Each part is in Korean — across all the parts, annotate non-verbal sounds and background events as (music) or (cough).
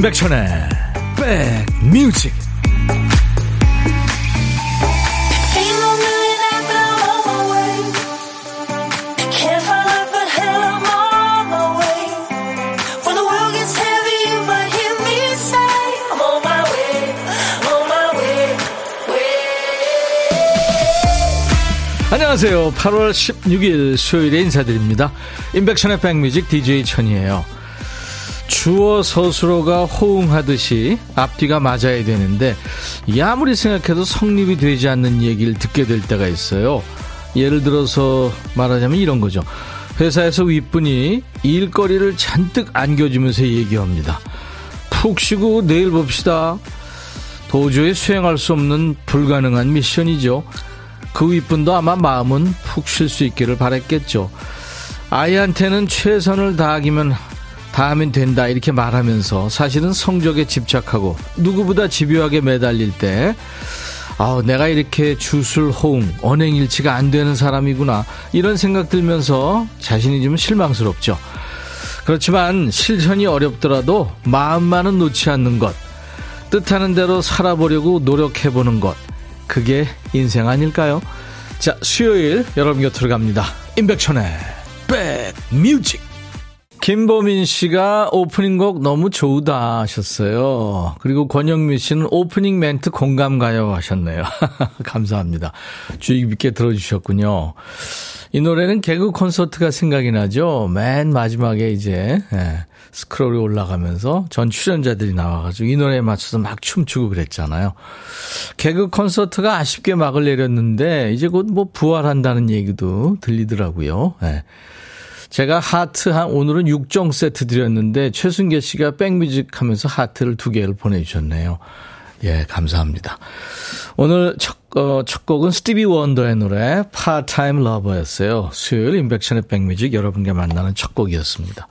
임백천의 백뮤직 안녕하세요. 8월 16일 수요일에 인사드립니다. 임백천의 백뮤직 DJ 천이에요. 주어 서술어가 호응하듯이 앞뒤가 맞아야 되는데 이 아무리 생각해도 성립이 되지 않는 얘기를 듣게 될 때가 있어요. 예를 들어서 말하자면 이런 거죠. 회사에서 윗분이 일거리를 잔뜩 안겨주면서 얘기합니다. 푹 쉬고 내일 봅시다. 도저히 수행할 수 없는 불가능한 미션이죠. 그 윗분도 아마 마음은 푹 쉴 수 있기를 바랬겠죠. 아이한테는 최선을 다하기면 다 하면 된다 이렇게 말하면서 사실은 성적에 집착하고 누구보다 집요하게 매달릴 때 아, 내가 이렇게 주술 호응, 언행일치가 안 되는 사람이구나 이런 생각 들면서 자신이 좀 실망스럽죠. 그렇지만 실천이 어렵더라도 마음만은 놓지 않는 것, 뜻하는 대로 살아보려고 노력해보는 것, 그게 인생 아닐까요? 자, 수요일 여러분 곁으로 갑니다. 임백천의 백뮤직 김보민 씨가 오프닝 곡 너무 좋다 하셨어요. 그리고 권영미 씨는 오프닝 멘트 공감 가요 하셨네요. (laughs) 감사합니다. 주의 깊게 들어주셨군요. 이 노래는 개그 콘서트가 생각이 나죠. 맨 마지막에 이제 예, 스크롤이 올라가면서 전 출연자들이 나와가지고 이 노래에 맞춰서 막 춤추고 그랬잖아요. 개그 콘서트가 아쉽게 막을 내렸는데 이제 곧 뭐 부활한다는 얘기도 들리더라고요. 예. 제가 하트 한 오늘은 6종 세트 드렸는데 최순계 씨가 백뮤직 하면서 하트를 두 개를 보내주셨네요. 예, 감사합니다. 오늘 첫, 어, 첫 곡은 스티비 원더의 노래 Part-Time Lover였어요. 수요일 인백션의 백뮤직 여러분과 만나는 첫 곡이었습니다.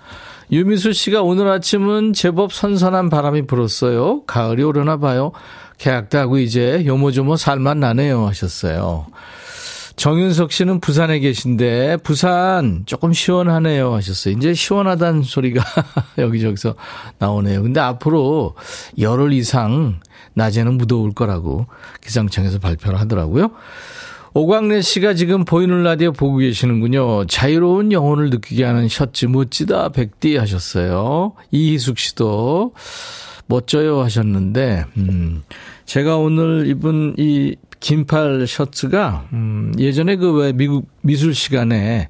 유미수 씨가 오늘 아침은 제법 선선한 바람이 불었어요. 가을이 오려나 봐요. 계약도 하고 이제 요모조모 살만 나네요 하셨어요. 정윤석 씨는 부산에 계신데 부산 조금 시원하네요 하셨어요. 이제 시원하다는 소리가 (laughs) 여기저기서 나오네요. 근데 앞으로 열흘 이상 낮에는 무더울 거라고 기상청에서 발표를 하더라고요. 오광래 씨가 지금 보이는 라디오 보고 계시는군요. 자유로운 영혼을 느끼게 하는 셔츠 멋지다 백디 하셨어요. 이희숙 씨도 멋져요 하셨는데 음 제가 오늘 입은 이 긴팔 셔츠가 음, 예전에 그 왜 미국 미술 시간에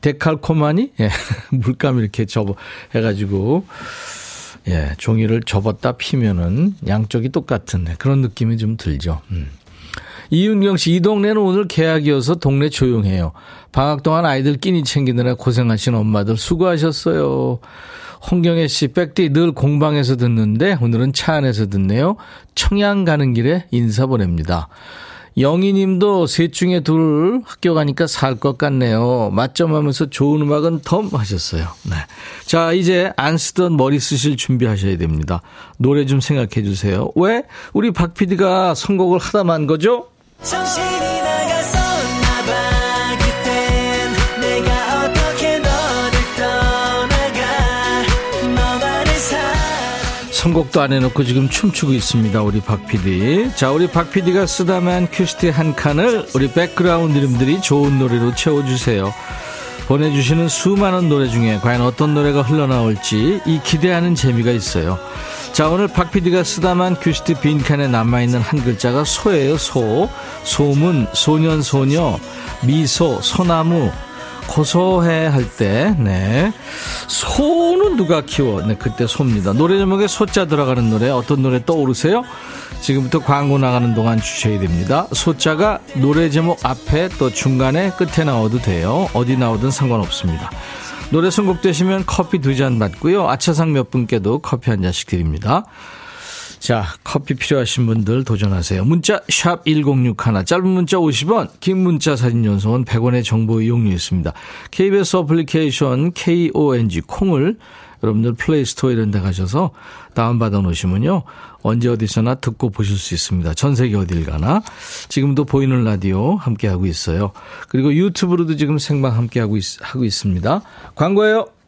데칼코마니 예, (laughs) 물감 이렇게 접어 해가지고 예 종이를 접었다 피면은 양쪽이 똑같은 그런 느낌이 좀 들죠. 음. 이윤경 씨, 이 동네는 오늘 개학이어서 동네 조용해요. 방학 동안 아이들 끼니 챙기느라 고생하신 엄마들 수고하셨어요. 홍경혜 씨, 백디 늘 공방에서 듣는데 오늘은 차 안에서 듣네요. 청양 가는 길에 인사 보냅니다. 영희 님도 셋 중에 둘 학교 가니까 살 것 같네요. 맞점하면서 좋은 음악은 덤 하셨어요. 네. 자, 이제 안 쓰던 머리 쓰실 준비하셔야 됩니다. 노래 좀 생각해 주세요. 왜? 우리 박 PD가 선곡을 하다 만 거죠? 정신이 선곡도 안 해놓고 지금 춤추고 있습니다. 우리 박 PD. 자, 우리 박 PD가 쓰다만 큐시트 빈칸을 우리 백그라운드님들이 좋은 노래로 채워주세요. 보내주시는 수많은 노래 중에 과연 어떤 노래가 흘러나올지 이 기대하는 재미가 있어요. 자, 오늘 박 PD가 쓰다만 큐시트 빈칸에 남아있는 한 글자가 소예요, 소. 소문, 소년, 소녀, 미소, 소나무, 고소해 할 때, 네. 소는 누가 키워? 네, 그때 소입니다. 노래 제목에 소자 들어가는 노래, 어떤 노래 떠오르세요? 지금부터 광고 나가는 동안 주셔야 됩니다. 소자가 노래 제목 앞에 또 중간에 끝에 나와도 돼요. 어디 나오든 상관없습니다. 노래 선곡되시면 커피 두 잔 받고요. 아차상 몇 분께도 커피 한 잔씩 드립니다. 자, 커피 필요하신 분들 도전하세요. 문자 1061, 짧은 문자 50원, 긴 문자 사진 연속은 100원의 정보 이용료 있습니다. KBS 어플리케이션 KONG 콩을 여러분들 Play Store 이런 데 가셔서 다운받아 놓으시면요. 언제 어디서나 듣고 보실 수 있습니다. 전 세계 어딜 가나. 지금도 보이는 라디오 함께하고 있어요. 그리고 유튜브로도 지금 생방 함께하고 있, 하고 있습니다. 광고예요.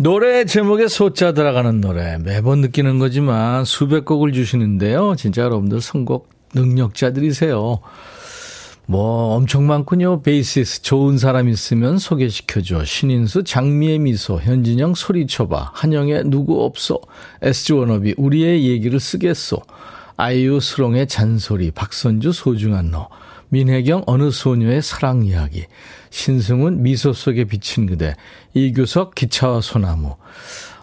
노래 제목에 소자 들어가는 노래 매번 느끼는 거지만 수백 곡을 주시는데요. 진짜 여러분들 선곡 능력자들이세요. 뭐 엄청 많군요. 베이시스 좋은 사람 있으면 소개시켜줘. 신인수 장미의 미소 현진영 소리쳐봐. 한영의 누구 없어. SG 워너비 우리의 얘기를 쓰겠소. 아이유 수롱의 잔소리 박선주 소중한 너. 민혜경 어느 소녀의 사랑 이야기. 신승훈 미소 속에 비친 그대, 이규석 기차와 소나무.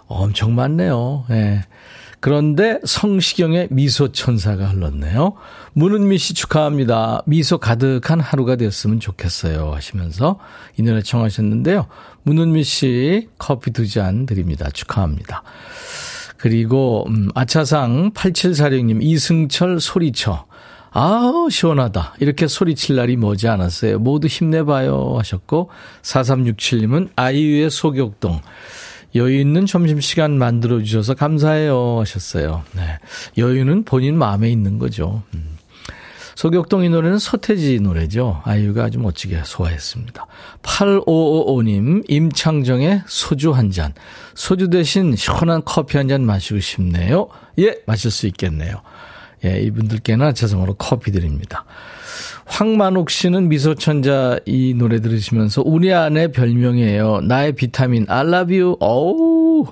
엄청 많네요. 예. 그런데 성시경의 미소 천사가 흘렀네요. 문은미 씨 축하합니다. 미소 가득한 하루가 됐으면 좋겠어요. 하시면서 이 노래 청하셨는데요. 문은미 씨 커피 두 잔 드립니다. 축하합니다. 그리고 음, 아차상 8746님 이승철 소리쳐. 아우, 시원하다. 이렇게 소리칠 날이 머지 않았어요. 모두 힘내봐요. 하셨고, 4367님은 아이유의 소격동. 여유 있는 점심시간 만들어주셔서 감사해요. 하셨어요. 네. 여유는 본인 마음에 있는 거죠. 음. 소격동 이 노래는 서태지 노래죠. 아이유가 아주 멋지게 소화했습니다. 8555님, 임창정의 소주 한 잔. 소주 대신 시원한 커피 한 잔 마시고 싶네요. 예, 마실 수 있겠네요. 예, 이분들께나 죄송으로 커피 드립니다. 황만옥 씨는 미소천자 이 노래 들으시면서 우리 아내 별명이에요. 나의 비타민 you. 어우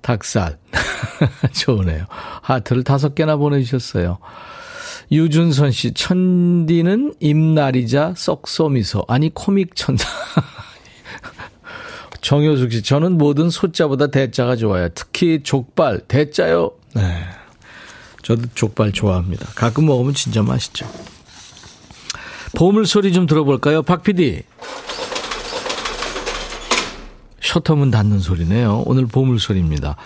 닭살 (laughs) 좋으네요. 하트를 다섯 개나 보내주셨어요. 유준선 씨 천디는 입날이자 썩소미소 아니 코믹 천사. (laughs) 정효숙 씨 저는 모든 소자보다 대자가 좋아요. 특히 족발 대자요. 네. 저도 족발 좋아합니다. 가끔 먹으면 진짜 맛있죠. 보물 소리 좀 들어볼까요? 박 PD. 셔터문 닫는 소리네요. 오늘 보물 소리입니다.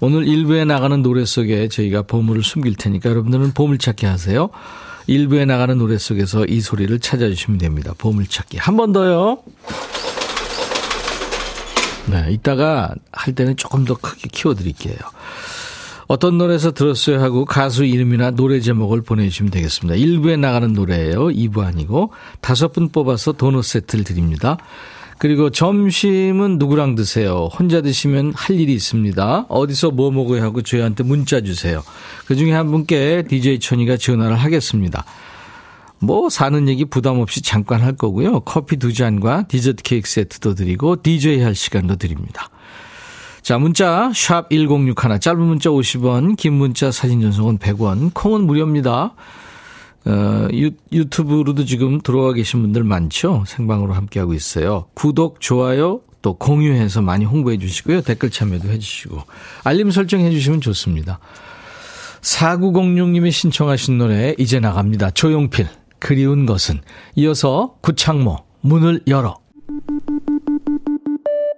오늘 일부에 나가는 노래 속에 저희가 보물을 숨길 테니까 여러분들은 보물찾기 하세요. 일부에 나가는 노래 속에서 이 소리를 찾아주시면 됩니다. 보물찾기. 한 번 더요. 네, 이따가 할 때는 조금 더 크게 키워드릴게요. 어떤 노래에서 들었어요 하고 가수 이름이나 노래 제목을 보내주시면 되겠습니다. 1부에 나가는 노래예요. 2부 아니고 다섯 분 뽑아서 도넛 세트를 드립니다. 그리고 점심은 누구랑 드세요? 혼자 드시면 할 일이 있습니다. 어디서 뭐 먹어야 하고 저희한테 문자 주세요. 그 중에 한 분께 DJ 천이가 전화를 하겠습니다. 뭐 사는 얘기 부담 없이 잠깐 할 거고요. 커피 두 잔과 디저트 케이크 세트도 드리고 DJ 할 시간도 드립니다. 자, 문자 샵 1061, 짧은 문자 50원, 긴 문자 사진 전송은 100원, 콩은 무료입니다. 어, 유, 유튜브로도 지금 들어와 계신 분들 많죠? 생방으로 함께하고 있어요. 구독, 좋아요, 또 공유해서 많이 홍보해 주시고요. 댓글 참여도 해 주시고. 알림 설정해 주시면 좋습니다. 4906님이 신청하신 노래 이제 나갑니다. 조용필, 그리운 것은. 이어서 구창모, 문을 열어.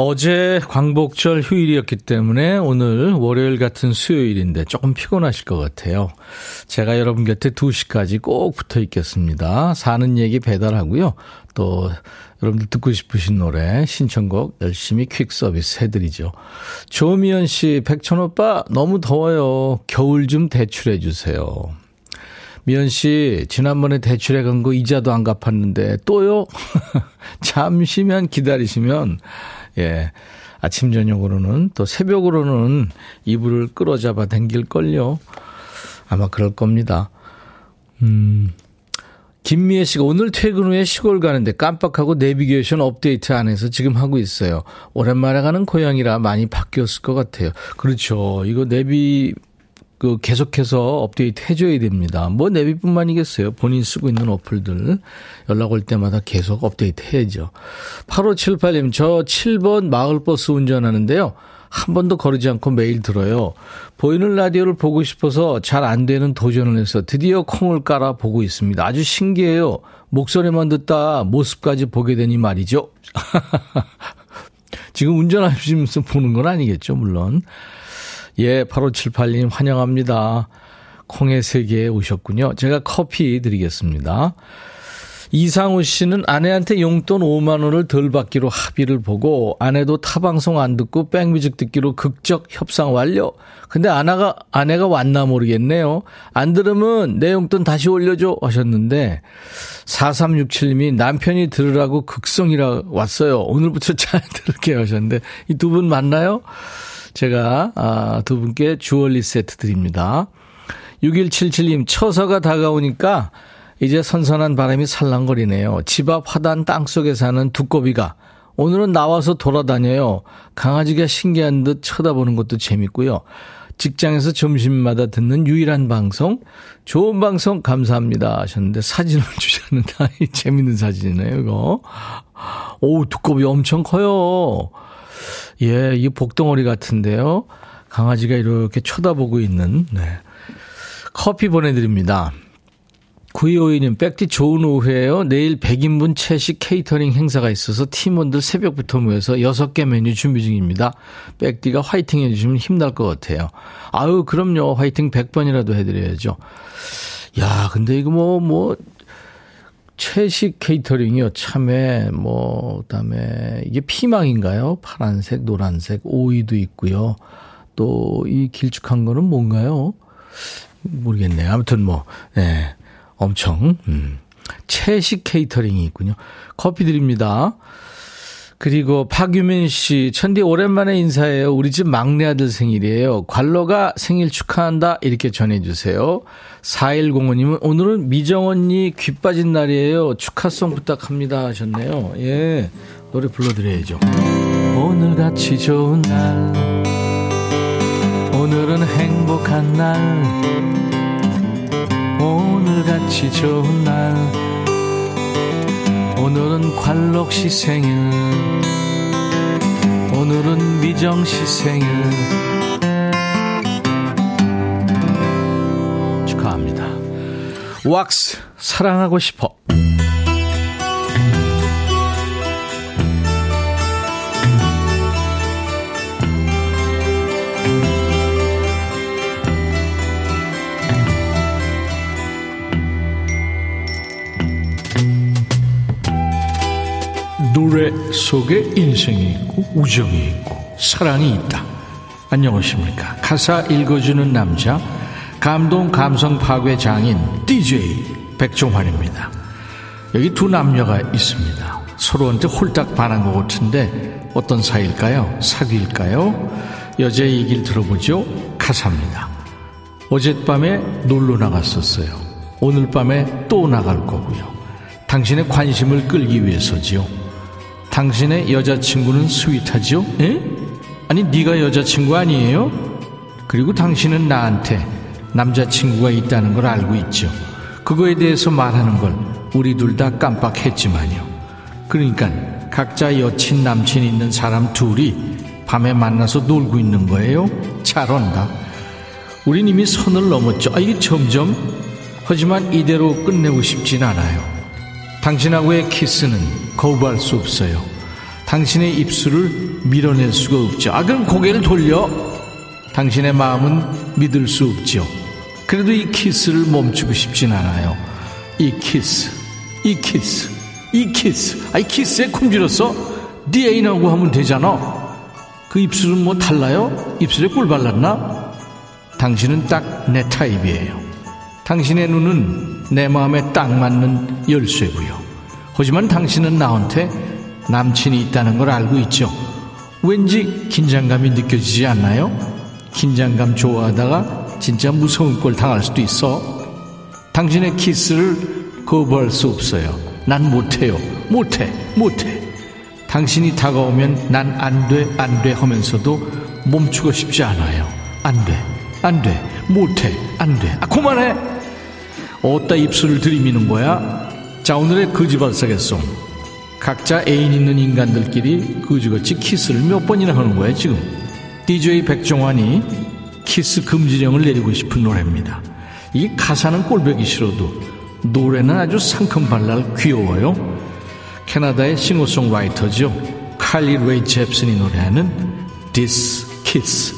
어제 광복절 휴일이었기 때문에 오늘 월요일 같은 수요일인데 조금 피곤하실 것 같아요. 제가 여러분 곁에 2시까지 꼭 붙어 있겠습니다. 사는 얘기 배달하고요. 또 여러분들 듣고 싶으신 노래 신청곡 열심히 퀵 서비스 해드리죠. 조미연 씨, 백천 오빠 너무 더워요. 겨울 좀 대출해 주세요. 미연 씨, 지난번에 대출해 간 거 이자도 안 갚았는데 또요? (laughs) 잠시만 기다리시면 예. 아침 저녁으로는 또 새벽으로는 이불을 끌어잡아 당길 걸요. 아마 그럴 겁니다. 음. 김미애 씨가 오늘 퇴근 후에 시골 가는데 깜빡하고 내비게이션 업데이트 안 해서 지금 하고 있어요. 오랜만에 가는 고향이라 많이 바뀌었을 것 같아요. 그렇죠. 이거 내비 그 계속해서 업데이트 해줘야 됩니다. 뭐 내비뿐만이겠어요. 본인 쓰고 있는 어플들 연락 올 때마다 계속 업데이트 해야죠. 8578님 저 7번 마을버스 운전하는데요. 한 번도 거르지 않고 매일 들어요. 보이는 라디오를 보고 싶어서 잘 안 되는 도전을 해서 드디어 콩을 깔아 보고 있습니다. 아주 신기해요. 목소리만 듣다 모습까지 보게 되니 말이죠. (laughs) 지금 운전하시면서 보는 건 아니겠죠, 물론. 예, 8578님 환영합니다. 콩의 세계에 오셨군요. 제가 커피 드리겠습니다. 이상우 씨는 아내한테 용돈 5만 원을 덜 받기로 합의를 보고 아내도 타방송 안 듣고 백뮤직 듣기로 극적 협상 완료. 근데 아내가 아내가 왔나 모르겠네요. 안 들으면 내 용돈 다시 올려줘 하셨는데 4367님이 남편이 들으라고 극성이라 왔어요. 오늘부터 (laughs) 잘 들을게요 하셨는데 이 두분 맞나요? 제가 아, 두 분께 주얼리 세트 드립니다. 6177님 처서가 다가오니까 이제 선선한 바람이 살랑거리네요. 집 앞 화단 땅 속에 사는 두꺼비가 오늘은 나와서 돌아다녀요. 강아지가 신기한 듯 쳐다보는 것도 재밌고요. 직장에서 점심마다 듣는 유일한 방송, 좋은 방송 감사합니다 하셨는데 사진을 (laughs) 주셨는데 재밌는 사진이네요, 이거. 오, 두꺼비 엄청 커요. 예, 이 복덩어리 같은데요. 강아지가 이렇게 쳐다보고 있는, 네. 커피 보내드립니다. 9252님, 백디 좋은 오후에요. 내일 100인분 채식 케이터링 행사가 있어서 팀원들 새벽부터 모여서 6개 메뉴 준비 중입니다. 백디가 화이팅 해주시면 힘날 것 같아요. 아유, 그럼요. 화이팅 100번이라도 해드려야죠. 야, 근데 이거 뭐, 뭐, 채식 케이터링이요. 참외, 뭐, 그 다음에 이게 피망인가요? 파란색, 노란색, 오이도 있고요. 또 이 길쭉한 거는 뭔가요? 모르겠네. 요 아무튼 뭐, 네. 엄청, 음. 채식 케이터링이 있군요. 커피 드립니다. 그리고 박유민 씨, 천디 오랜만에 인사해요. 우리 집 막내 아들 생일이에요. 관로가 생일 축하한다. 이렇게 전해주세요. 4105님은 오늘은 미정 언니 귀 빠진 날이에요. 축하송 부탁합니다. 하셨네요. 예. 노래 불러드려야죠. 오늘 같이 좋은 날. 오늘은 행복한 날. 오늘 같이 좋은 날. 오늘은 관록 씨 생일. 오늘은 미정 씨 생일. 축하합니다. 왁스 사랑하고 싶어 노래 속에 인생이 있고 우정이 있고 사랑이 있다. 안녕하십니까. 가사 읽어주는 남자 감동 감성 파괴 장인 DJ 백종환입니다. 여기 두 남녀가 있습니다. 서로한테 홀딱 반한 것 같은데 어떤 사이일까요? 사귀일까요? 여자의 얘기를 들어보죠. 가사입니다. 어젯밤에 놀러 나갔었어요. 오늘 밤에 또 나갈 거고요. 당신의 관심을 끌기 위해서지요. 당신의 여자친구는 스윗하죠? 에? 아니 네가 여자친구 아니에요? 그리고 당신은 나한테 남자친구가 있다는 걸 알고 있죠. 그거에 대해서 말하는 걸 우리 둘 다 깜빡했지만요. 그러니까 각자 여친 남친 있는 사람 둘이 밤에 만나서 놀고 있는 거예요. 잘한다. 우린 이미 선을 넘었죠. 아 이게 점점 하지만 이대로 끝내고 싶진 않아요. 당신하고의 키스는 거부할 수 없어요. 당신의 입술을 밀어낼 수가 없죠. 아, 그럼 고개를 돌려. 당신의 마음은 믿을 수 없죠. 그래도 이 키스를 멈추고 싶진 않아요. 이 키스, 이 키스, 이 키스. 아, 이 키스에 굶주렸어? 네 애인하고 하면 되잖아. 그 입술은 뭐 달라요? 입술에 꿀 발랐나? 당신은 딱 내 타입이에요. 당신의 눈은 내 마음에 딱 맞는 열쇠고요. 하지만 당신은 나한테 남친이 있다는 걸 알고 있죠. 왠지 긴장감이 느껴지지 않나요? 긴장감 좋아하다가 진짜 무서운 꼴 당할 수도 있어. 당신의 키스를 거부할 수 없어요. 난 못해요. 못해. 못해. 당신이 다가오면 난 안 돼, 안 돼 하면서도 멈추고 싶지 않아요. 안 돼, 안 돼, 못해, 안 돼. 아, 그만해! 어따 입술을 들이미는 거야? 자, 오늘의 거지발싸개 song. 각자 애인 있는 인간들끼리 그지같이 키스를 몇 번이나 하는 거야, 지금. DJ 백종환이 키스 금지령을 내리고 싶은 노래입니다. 이 가사는 꼴보기 싫어도 노래는 아주 상큼발랄 귀여워요. 캐나다의 싱어송라이터죠. 칼리 레이 잽슨이 노래하는 This Kiss.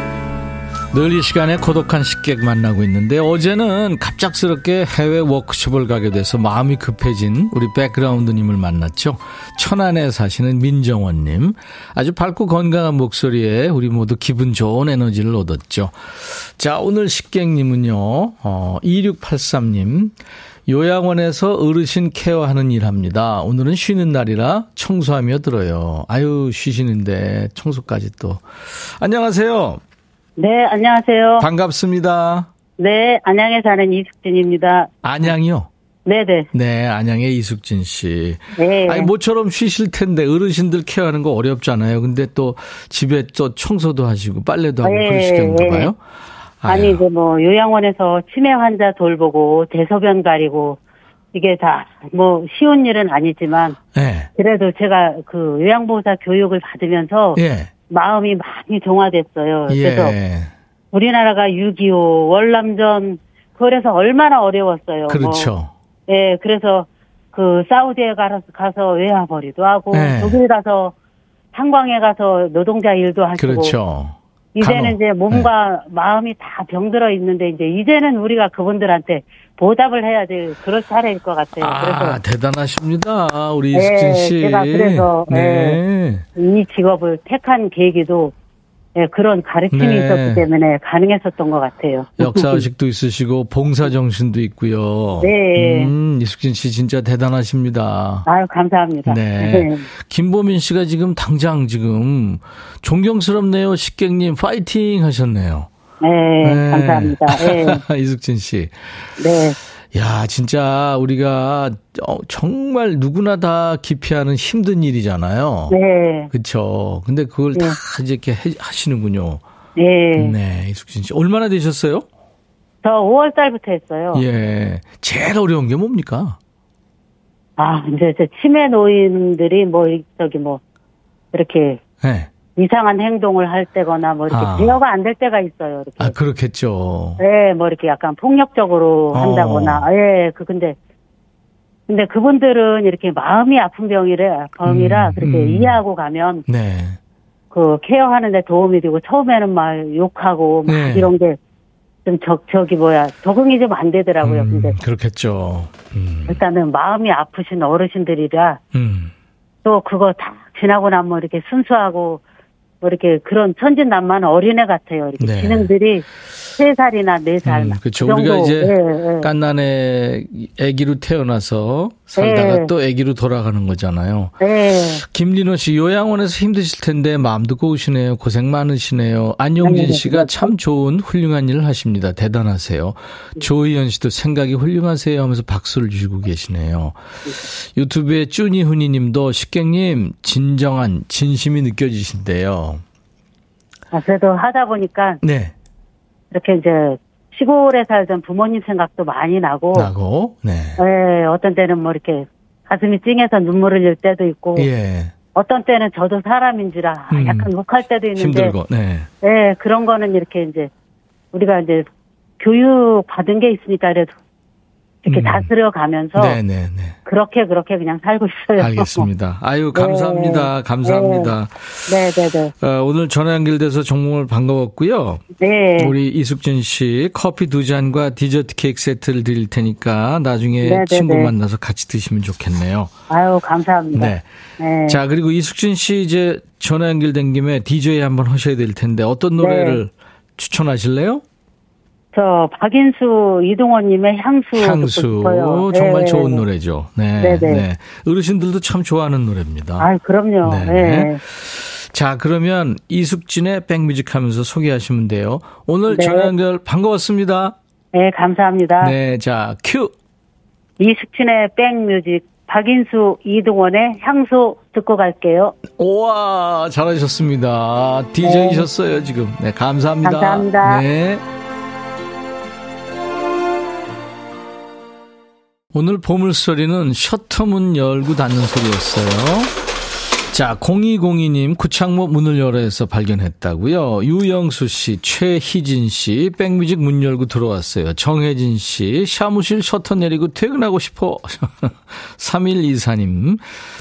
늘 이 시간에 고독한 식객 만나고 있는데 어제는 갑작스럽게 해외 워크숍을 가게 돼서 마음이 급해진 우리 백그라운드님을 만났죠. 천안에 사시는 민정원님. 아주 밝고 건강한 목소리에 우리 모두 기분 좋은 에너지를 얻었죠. 자, 오늘 식객님은요, 어, 2683님. 요양원에서 어르신 케어하는 일 합니다. 오늘은 쉬는 날이라 청소하며 들어요. 아유, 쉬시는데 청소까지 또. 안녕하세요. 네, 안녕하세요. 반갑습니다. 네, 안양에 사는 이숙진입니다. 안양이요? 네네. 네, 안양의 이숙진 씨. 네. 아니, 모처럼 쉬실 텐데 어르신들 케어하는 거 어렵잖아요. 근데 또 집에 또 청소도 하시고 빨래도 하고 네, 그러시겠나 네. 봐요. 아니, 이제 뭐, 요양원에서 치매 환자 돌보고, 대소변 가리고, 이게 다, 뭐, 쉬운 일은 아니지만, 예. 그래도 제가 그 요양보호사 교육을 받으면서, 예. 마음이 많이 정화됐어요. 그래서 예. 우리나라가 6.25, 월남전, 그래서 얼마나 어려웠어요. 그렇죠. 뭐, 예, 그래서 그 사우디에 가서, 가서 외화벌이도 하고, 네. 독일 가서 탄광에 가서 노동자 일도 하시고, 그렇죠. 이제는 간호. 이제 몸과 마음이 다 병들어 있는데 이제 이제는 우리가 그분들한테 보답을 해야 될 그런 사례일 것 같아요. 아, 대단하십니다. 우리 네, 이숙진 씨. 제가 그래서, 네. 그래서 이 직업을 택한 계기도 예, 그런 가르침이 네. 있었기 때문에 가능했었던 것 같아요. 역사의식도 (laughs) 있으시고 봉사정신도 있고요. 네. 음, 이숙진 씨 진짜 대단하십니다. 아유 감사합니다. 네. 김보민 씨가 지금 당장 지금 존경스럽네요. 식객님 파이팅 하셨네요. 네, 감사합니다. 네, (laughs) 이숙진 씨. 네. 야, 진짜 우리가 어, 정말 누구나 다 기피하는 힘든 일이잖아요. 네. 그렇죠. 근데 그걸 네. 다 이렇게 해- 하시는군요. 네. 네, 이숙진 씨. 얼마나 되셨어요? 저 5월 달부터 했어요. 예. 제일 어려운 게 뭡니까? 아, 이제 저 치매 노인들이 뭐 이- 저기 뭐 이렇게 네. 이상한 행동을 할 때거나 뭐 이렇게 아. 제어가 안 될 때가 있어요. 이렇게. 아, 그렇겠죠. 예, 뭐 이렇게 약간 폭력적으로 어. 한다거나. 예, 그 근데 근데 그분들은 이렇게 마음이 아픈 병이래 병이라 음, 그렇게 음. 이해하고 가면 네. 그 케어하는데 도움이 되고 처음에는 막 욕하고 막 네. 이런 게 좀 적 저기 뭐야 적응이 좀 안 되더라고요. 음, 근데 그렇겠죠. 음. 일단은 마음이 아프신 어르신들이라 음. 또 그거 다 지나고 나면 이렇게 순수하고 뭐 이렇게 그런 천진난만 어린애 같아요. 이렇게 네. 지능들이 세 살이나 네 살. 음, 막 그렇죠. 그 우리가. 이제 예, 예. 깐난에 아기로 태어나서 살다가 네. 또 아기로 돌아가는 거잖아요. 네. 김lin호 씨 요양원에서 힘드실 텐데 마음 듣고 오시네요. 고생 많으시네요. 안용진 아니요, 씨가 참 좋은 훌륭한 일을 하십니다. 대단하세요. 조희연 씨도 생각이 훌륭하세요 하면서 박수를 주시고 계시네요. 유튜브에 쭈니 훈이 님도 식객님 진정한 진심이 느껴지신대요. 아, 그래도 하다 보니까 네. 이렇게 이제 시골에 살던 부모님 생각도 많이 나고, 나고 네. 예, 어떤 때는 뭐 이렇게 가슴이 찡해서 눈물을 흘릴 때도 있고, 예. 어떤 때는 저도 사람인지라 음. 약간 욱할 때도 있는데, 힘들고. 네. 예, 그런 거는 이렇게 이제 우리가 이제 교육 받은 게 있으니까 그래도 이렇게 음. 다스려 가면서 네네네. 그렇게 그렇게 그냥 살고 있어요. 알겠습니다. (laughs) 아유, 감사합니다. 감사합니다. 네, 네, 네. 어, 오늘 전화 연결돼서 정말 반가웠고요. 네. 우리 이숙진 씨 커피 두 잔과 디저트 케이크 세트를 드릴 테니까 나중에 네네네. 친구 만나서 같이 드시면 좋겠네요. 아유, 감사합니다. 네. 네. 자, 그리고 이숙진 씨 이제 전화 연결된 김에 DJ 한번 하셔야 될 텐데 어떤 네. 노래를 추천하실래요? 저 박인수 이동원님의 향수 향수. 정말 네. 좋은 노래죠. 네. 네네. 네. 어르신들도 참 좋아하는 노래입니다. 아유, 그럼요. 네. 네. 자, 그러면 이숙진의 백뮤직 하면서 소개하시면 돼요. 오늘 네. 전화 연결 반가웠습니다. 네, 감사합니다. 네, 자, 큐. 이숙진의 백뮤직, 박인수 이동원의 향수 듣고 갈게요. 우와, 잘하셨습니다. DJ이셨어요, 지금. 네, 감사합니다. 감사합니다. 네. 오늘 보물소리는 셔터문 열고 닫는 소리였어요. 자, 0202님, 구창모 문을 열어 해서 발견했다고요. 유영수 씨, 최희진 씨, 백뮤직 문 열고 들어왔어요. 정혜진 씨, 사무실 셔터 내리고 퇴근하고 싶어. (laughs) 3124님,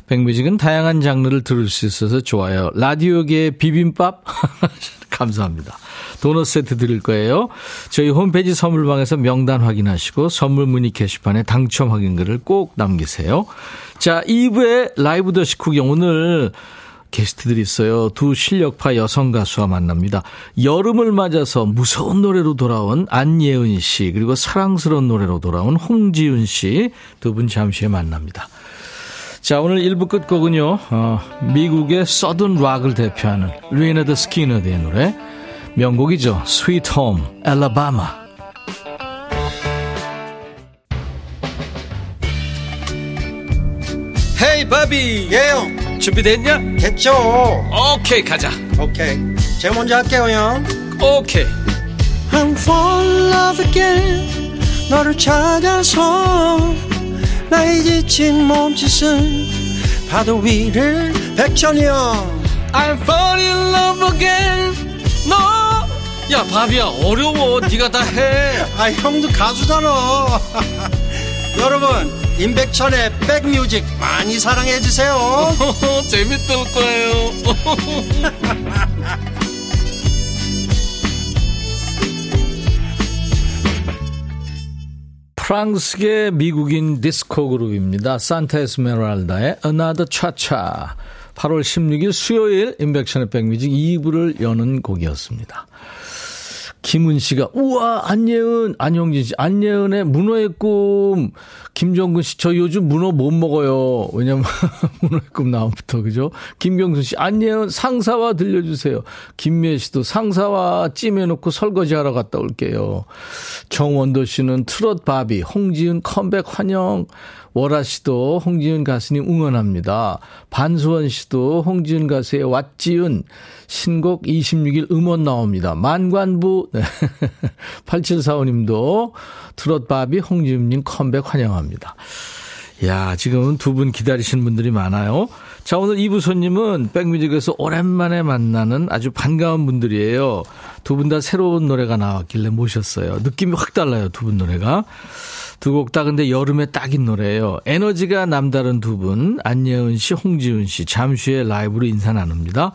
백뮤직은 다양한 장르를 들을 수 있어서 좋아요. 라디오계의 비빔밥? (laughs) 감사합니다. 도넛 세트 드릴 거예요. 저희 홈페이지 선물방에서 명단 확인하시고 선물 문의 게시판에 당첨 확인글을 꼭 남기세요. 자, 2부의 라이브도 식후경 오늘 게스트들이 있어요. 두 실력파 여성 가수와 만납니다. 여름을 맞아서 무서운 노래로 돌아온 안예은 씨, 그리고 사랑스러운 노래로 돌아온 홍지윤 씨 두 분 잠시 후에 만납니다. 자, 오늘 1부 끝곡은요, 어, 미국의 Southern rock을 대표하는 리너드 스키너드의 노래, 명곡이죠. Sweet Home, Alabama. 헤이, 바비. 예영 준비됐냐? 됐죠 오케이, 가자. 오케이 제가 먼저 할게요 형 오케이. I'm fall in love again 너를 찾아서 나의 지친 몸짓은 파도 위를 백천이 형 I'm fall in love again. 너. 야, 바비야, 어려워. 네가 다 해. 아 형도 가수잖아 (laughs) 여러분 임백천의 백뮤직 많이 사랑해 주세요 (laughs) 재밌을 거예요. (laughs) 프랑스계 미국인 디스코 그룹입니다. 산타 에스메랄다의 Another Cha-Cha. 8월 16일 수요일 인백션의 백뮤직 2부를 여는 곡이었습니다. 김은 씨가 우와 안예은 안영진 씨 안예은의 문어의 꿈. 김정근 씨 저 요즘 문어 못 먹어요. 왜냐면 (laughs) 문어의 꿈 나옴부터 그죠? 김경순 씨 안예은 상사와 들려주세요. 김미애 씨도 상사와 찜해놓고 설거지하러 갔다 올게요. 정원도 씨는 트롯 바비 홍지은 컴백 환영 월아 씨도 홍지은 가수님 응원합니다. 반수원 씨도 홍지은 가수의 왓지은 신곡 26일 음원 나옵니다. 만관부 네. 8745님도 트롯 바비 홍지은님 컴백 환영합니다. 야, 지금은 두 분 기다리시는 분들이 많아요. 자, 오늘 2부 손님은 백뮤직에서 오랜만에 만나는 아주 반가운 분들이에요. 두 분 다 새로운 노래가 나왔길래 모셨어요. 느낌이 확 달라요, 두 분 노래가. 두 곡 다 근데 여름에 딱인 노래예요. 에너지가 남다른 두 분, 안예은 씨, 홍지은 씨, 잠시 후에 라이브로 인사 나눕니다.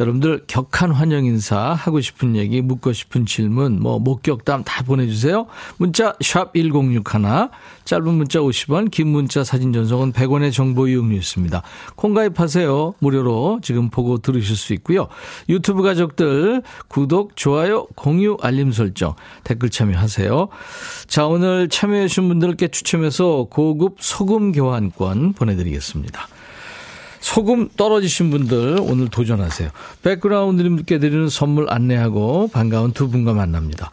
여러분들 격한 환영 인사 하고 싶은 얘기 묻고 싶은 질문 뭐 목격담 다 보내주세요. 문자 샵 1061 짧은 문자 50원 긴 문자 사진 전송은 100원의 정보 이용료 있습니다. 콩 가입하세요. 무료로 지금 보고 들으실 수 있고요. 유튜브 가족들 구독 좋아요 공유 알림 설정 댓글 참여하세요. 자 오늘 참여해 주신 분들께 추첨해서 고급 소금 교환권 보내드리겠습니다. 소금 떨어지신 분들 오늘 도전하세요. 백그라운드님께 드리는 선물 안내하고 반가운 두 분과 만납니다.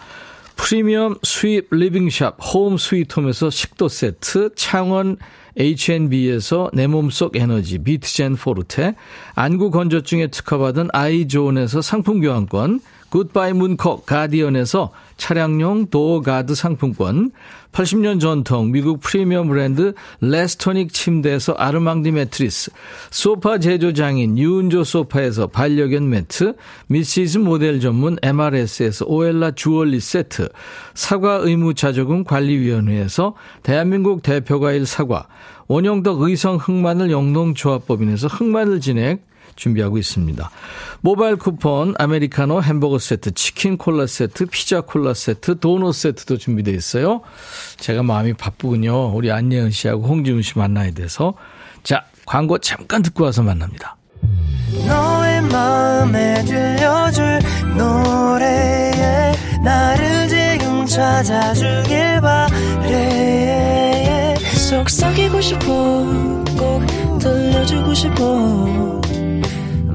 프리미엄 수입 리빙샵 홈 스위트홈에서 식도 세트, 창원 H&B에서 내 몸속 에너지 비트젠 포르테, 안구 건조증에 특허받은 아이존에서 상품 교환권, 굿바이 문콕 가디언에서 차량용 door guard 상품권, 80년 전통 미국 프리미엄 브랜드 레스토닉 침대에서 아르망디 매트리스, 소파 제조장인 유운조 소파에서 반려견 매트, 미시즈 모델 전문 MRS에서 오엘라 주얼리 세트, 사과 의무자조금 관리위원회에서 대한민국 대표과일 사과, 원형덕 의성 흑마늘 영농조합법인에서 흑마늘 진액, 준비하고 있습니다. 모바일 쿠폰, 아메리카노 햄버거 세트, 치킨 콜라 세트, 피자 콜라 세트, 도넛 세트도 준비되어 있어요. 제가 마음이 바쁘군요. 우리 안예은 씨하고 홍지훈 씨 만나야 돼서. 자, 광고 잠깐 듣고 와서 만납니다. 너의 마음에 들려줄 노래에 나를 지금 찾아주길 바래 속삭이고 싶어 꼭 들려주고 싶어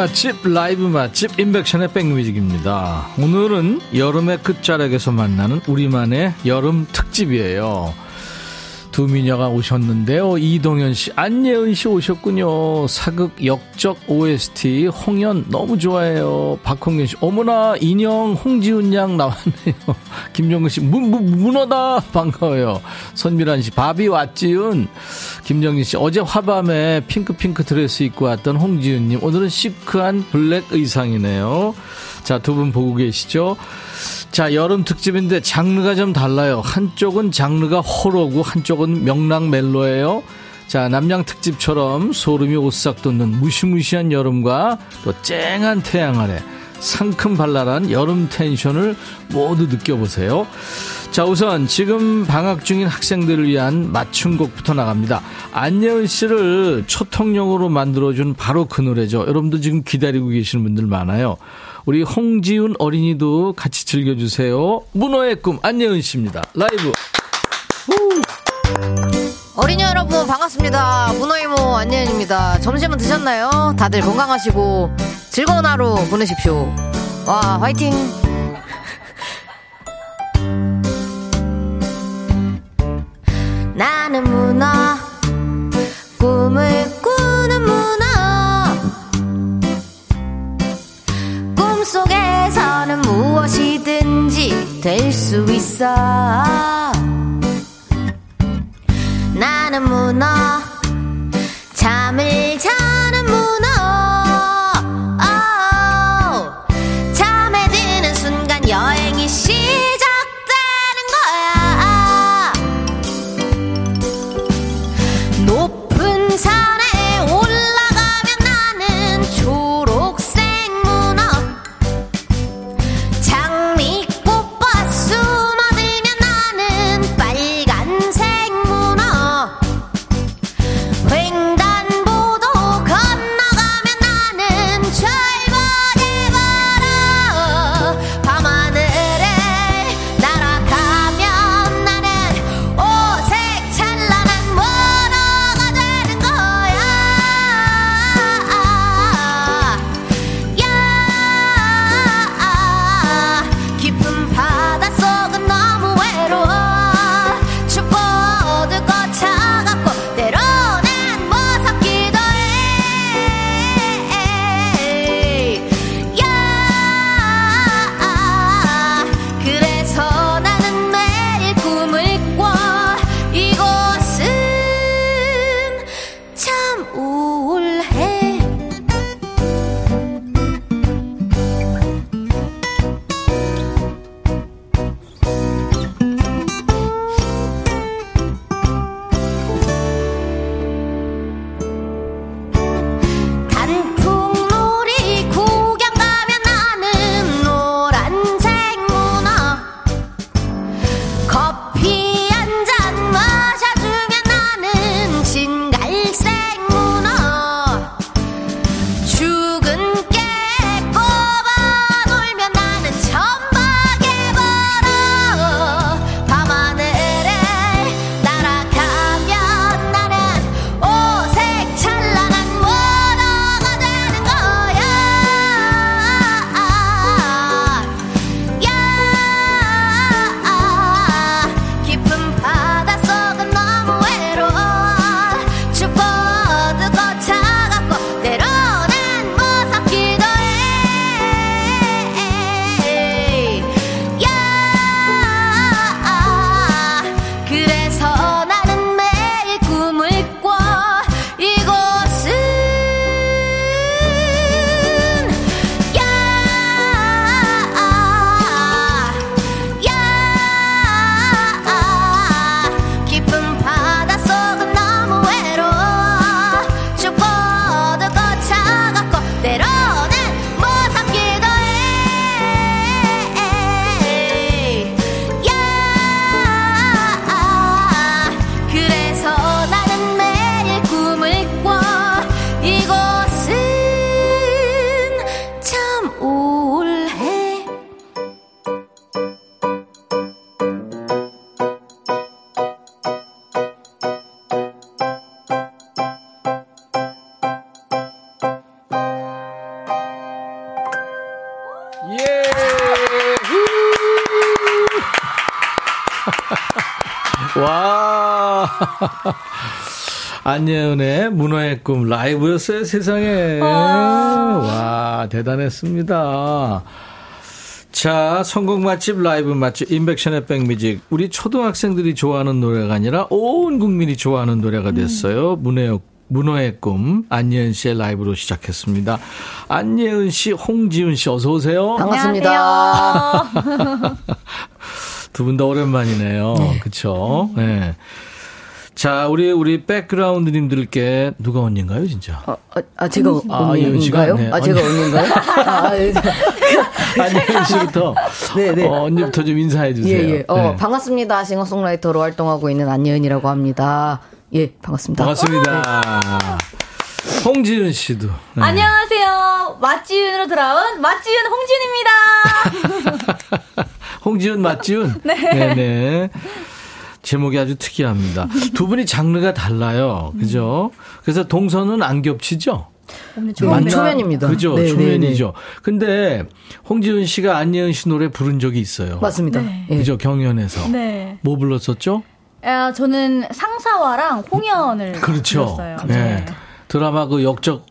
맛집, 라이브 맛집, 인백션의 백뮤직입니다. 오늘은 여름의 끝자락에서 만나는 우리만의 여름 특집이에요. 두 미녀가 오셨는데요. 이동현 씨, 안예은 씨 오셨군요. 사극 역적 OST 홍연 너무 좋아해요. 박홍균 씨, 어머나 인형 홍지훈 양 나왔네요. (laughs) 김정근 씨, 문, 문, 문어다 (laughs) 반가워요. 선미란 씨, 바비 왔지윤. 김정진 씨, 어제 화밤에 핑크핑크 드레스 입고 왔던 홍지윤 님, 오늘은 시크한 블랙 의상이네요. 자, 두 분 보고 계시죠? 자, 여름 특집인데 장르가 좀 달라요. 한쪽은 장르가 호러고 한쪽은 명랑 멜로예요. 자, 납량 특집처럼 소름이 오싹 돋는 무시무시한 여름과 또 쨍한 태양 아래 상큼 발랄한 여름 텐션을 모두 느껴보세요. 자, 우선 지금 방학 중인 학생들을 위한 맞춤곡부터 나갑니다. 안예은 씨를 초통령으로 만들어준 바로 그 노래죠. 여러분도 지금 기다리고 계시는 분들 많아요. 우리 홍지훈 어린이도 같이 즐겨주세요. 문어의 꿈 안예은 씨입니다. 라이브. 어린이 여러분 반갑습니다. 문어이모 안예은입니다. 점심은 드셨나요? 다들 건강하시고 즐거운 하루 보내십시오. 와 화이팅. 나는 문어 무엇이든지 될 수 있어. 나는 문어 안예은의 문어의 꿈 라이브였어요, 세상에. 와, 대단했습니다. 자, 성공 맛집 라이브 맛집 인백션의 백뮤직. 우리 초등학생들이 좋아하는 노래가 아니라 온 국민이 좋아하는 노래가 됐어요. 문어의 문어의 꿈 안예은 씨의 라이브로 시작했습니다. 안예은 씨, 홍지은 씨 어서 오세요. 반갑습니다. (laughs) (laughs) 두 분 다 오랜만이네요. 그쵸? 네. 자, 우리, 우리 백그라운드님들께 누가 언니인가요, 진짜? 아, 아, 아, 제가 아, 예은 씨가? 언니인가요? 네, 아, 제가 언니. 언니인가요? 아, 예. (laughs) 안예은 씨부터. 네, 네. 어, 언니부터 좀 인사해 주세요. 예, 예. 어, 네. 반갑습니다. 싱어송라이터로 활동하고 있는 안예은이라고 합니다. 예, 반갑습니다. 반갑습니다. 홍지은 씨도. 네. 안녕하세요. 맛지윤으로 돌아온 맛지윤 홍지윤입니다. (laughs) 홍지은 맞지은? (laughs) 네. 네네. 제목이 아주 특이합니다. 두 분이 장르가 달라요. 그죠? 그래서 동선은 안 겹치죠? 오늘 음, 만나- 초면입니다. 그죠? 네, 초면이죠. 근데 홍지은 씨가 안예은 씨 노래 부른 적이 있어요. 맞습니다. 네. 예. 그죠? 경연에서. 네. 뭐 불렀었죠? 아, 저는 상사와랑 홍연을 그렇죠. 불렀어요. 네. 드라마 그 역적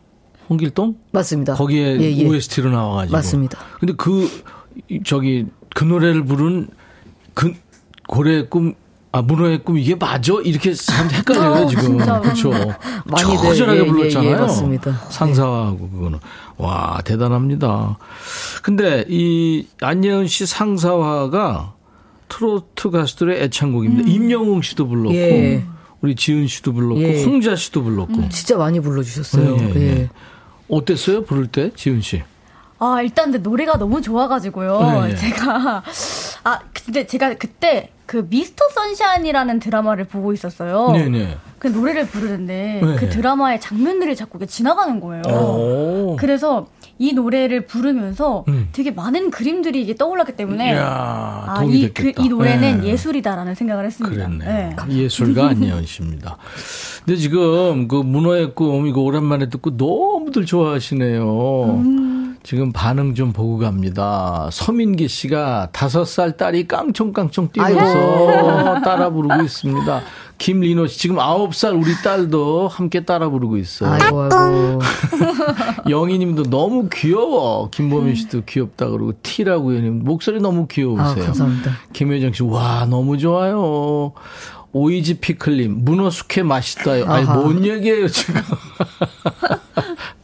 홍길동? 맞습니다. 거기에 예, 예. OST로 나와가지고. 맞습니다. 근데 그, 이- 저기, 그 노래를 부른 그, 고래의 꿈, 아, 문어의 꿈, 이게 맞아? 이렇게 사람들 헷갈려요, 어, 지금. 그렇죠. 많이들, 처절하게 예, 예, 불렀잖아요. 예, 맞습니다. 상사하고 그거는. 와, 대단합니다. 근데 이 안예은 씨 상사화가 트로트 가수들의 애창곡입니다. 임영웅 씨도 불렀고, 음. 예. 우리 지은 씨도 불렀고, 예. 홍자 씨도 불렀고. 진짜 많이 불러주셨어요. 예, 예, 예. 예. 어땠어요? 부를 때, 지은 씨? 아, 일단 근데 노래가 너무 좋아가지고요. 제가, 아, 근데 제가 그때 그 미스터 선샤인이라는 드라마를 보고 있었어요. 네네. 그 노래를 부르는데 네. 그 드라마의 장면들이 자꾸 지나가는 거예요. 오. 그래서 이 노래를 부르면서 음. 되게 많은 그림들이 이게 떠올랐기 때문에 이야, 아, 도움이 이, 그. 이 노래는 예. 예술이다라는 생각을 했습니다. 그랬네. 네. 예술가 씨입니다. 근데 지금 그 문어의 꿈 이거 오랜만에 듣고 너무들 좋아하시네요. 음. 지금 반응 좀 보고 갑니다. 서민기 씨가 다섯 살 딸이 깡총깡총 뛰면서 (laughs) 따라 부르고 있습니다. 김리노 씨 지금 아홉 살 우리 딸도 함께 따라 부르고 있어요. 아이고, 아이고. (laughs) 영희님도 너무 귀여워. 김보민 씨도 귀엽다 그러고 티라고 해님 목소리 너무 아, 귀여우세요. 감사합니다. 김효정 씨, 와, 너무 좋아요. 오이지 피클님, 문어 숙회 맛있다요. 아니. 뭔 얘기예요, 지금. (laughs)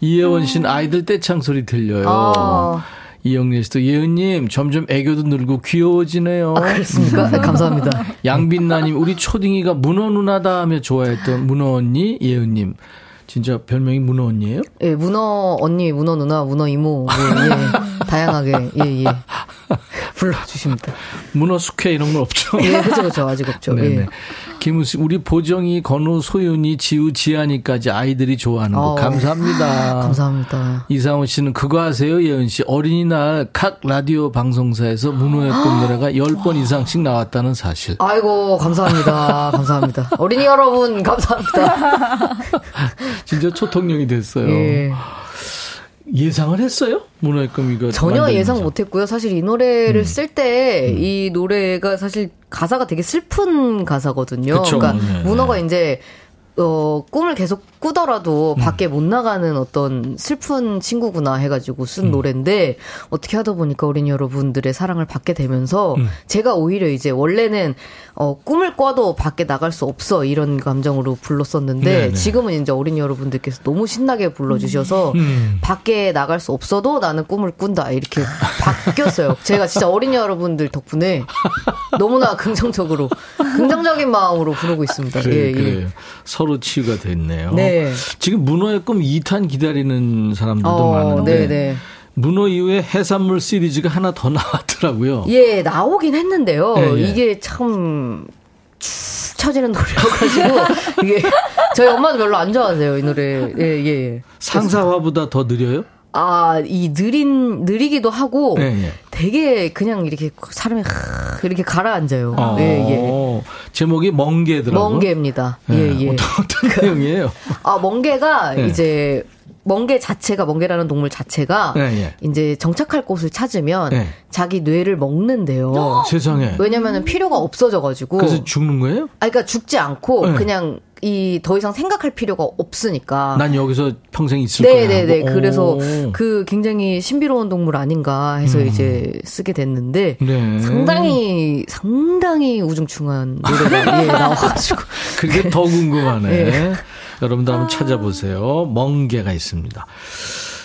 이혜원 씨는 아이들 떼창 소리 들려요. 아. 이영래 씨도 예은님, 점점 애교도 늘고 귀여워지네요. 아, 그렇습니까? 네, 감사합니다. 양빛나님, 우리 초딩이가 문어 누나다 하며 좋아했던 문어 언니, 예은님. 진짜 별명이 문어 언니예요? 예, 문어 언니, 문어 누나, 문어 이모, 예, 예. 다양하게, 예, 예. (laughs) 불러주십니다. 문어 숙회 이런 건 없죠. 예, 그죠, 그죠. 아직 없죠. 네네. (laughs) 예. 김우수 우리 보정이 건우 소윤이 지우 지안이까지 아이들이 좋아하는 거 어. 감사합니다. (laughs) 감사합니다. 이상훈 씨는 그거 아세요, 예은 씨? 어린이날 각 라디오 방송사에서 문호의 (gasps) 꿈 노래가 10번 이상씩 나왔다는 사실. 아이고, 감사합니다. 감사합니다. 어린이 여러분, 감사합니다. (laughs) 진짜 초통령이 됐어요. 예. 예상을 했어요? 이거. 전혀. 예상 못했고요. 사실 이 노래를 음. 쓸때이 노래가 사실 가사가 되게 슬픈 가사거든요. 그쵸. 그러니까 네, 문어가 네. 이제 어 꿈을 계속 꾸더라도 음. 밖에 못 나가는 어떤 슬픈 친구구나 해가지고 음. 쓴 노래인데 어떻게 하다 보니까 어린이 여러분들의 사랑을 받게 되면서 음. 제가 오히려 이제 원래는 어 꿈을 꿔도 밖에 나갈 수 없어 이런 감정으로 불렀었는데 네, 네. 지금은 이제 어린이 여러분들께서 너무 신나게 불러주셔서 음. 밖에 나갈 수 없어도 나는 꿈을 꾼다 이렇게 바뀌었어요. 제가 진짜 어린이 여러분들 덕분에 너무나 긍정적으로 긍정적인 마음으로 부르고 있습니다. 그래, 예, 예. 그래요. 서로 치유가 됐네요. 네. 지금 문어의 꿈 2탄 기다리는 사람들도 어, 많은데. 네, 네. 문어 이후에 해산물 시리즈가 하나 더 (laughs) 나왔더라고요. 예, 나오긴 했는데요. 예, 예. 이게 참축 처지는 노래여가지고 (laughs) 이게 저희 엄마도 별로 안 좋아하세요 이 노래. 예, 예. 상사화보다 더 느려요? 아, 이 느린 느리기도 하고 예, 예. 되게 그냥 이렇게 사람이 하- 이렇게 가라앉아요. 어, 예, 예. 제목이 멍게더라고요. 멍게입니다. 예, 예, 예. 어떤, 어떤 내용이에요? 아, 멍게가 네. 이제 멍게 자체가 멍게라는 동물 자체가 예, 예. 이제 정착할 곳을 찾으면 네. 자기 뇌를 먹는데요. 세상에. 왜냐면은 필요가 없어져 가지고 그래서 죽는 거예요? 아 그러니까 죽지 않고 네. 그냥 이 더 이상 생각할 필요가 없으니까. 난 여기서 평생 있을 거야. 아. 네네네. 하고. 그래서 오. 그 굉장히 신비로운 동물 아닌가 해서 이제 쓰게 됐는데 음. 네. 상당히 상당히 우중충한 노래가 (laughs) 예, 나와가지고 그게 더 궁금하네. 예. 여러분들 한번 찾아보세요. 멍게가 있습니다.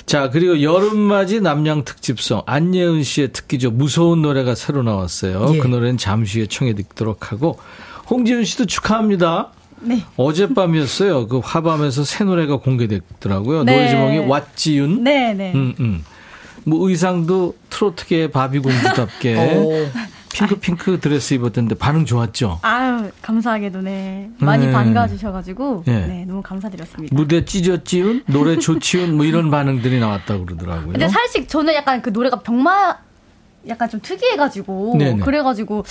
자, 그리고 여름맞이 남양 특집송 안예은 씨의 특기죠. 무서운 노래가 새로 나왔어요. 예. 그 노래는 잠시 후에 청해 듣도록 하고 홍지은 씨도 축하합니다. 네. 어젯밤이었어요. 그 화밤에서 새 노래가 공개됐더라고요. 네. 노래 제목이 왓지윤. 네, 네. 음, 음. 뭐 의상도 트로트계 바비공주답게 (laughs) 어, 핑크 핑크 드레스 입었던데 반응 좋았죠. 아유, 감사하게도 네. 많이 네. 반가워주셔가지고. 예. 네, 너무 감사드렸습니다. 무대 찢었지운 노래 좋지운 뭐 이런 반응들이 나왔다고 그러더라고요. 근데 사실 저는 약간 그 노래가 병마 약간 좀 특이해가지고 네네. 그래가지고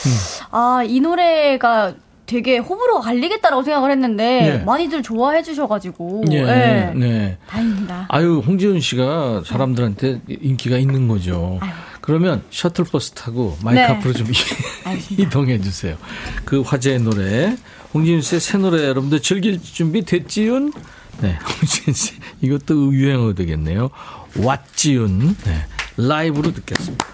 아이 노래가 되게 호불호가 갈리겠다라고 생각을 했는데 네. 많이들 좋아해 주셔가지고 예, 네. 네. 다행입니다. 아유, 홍지은 씨가 사람들한테 인기가 있는 거죠. 아유. 그러면 셔틀버스 타고 마이크 네. 앞으로 좀. (laughs) 이동해 주세요. 그 화제의 노래. 홍지은 씨의 새 노래 여러분들 즐길 준비 됐지윤? 네, (laughs) 홍지은 씨. 이것도 유행어 되겠네요. 왓지윤. 네, 라이브로 듣겠습니다.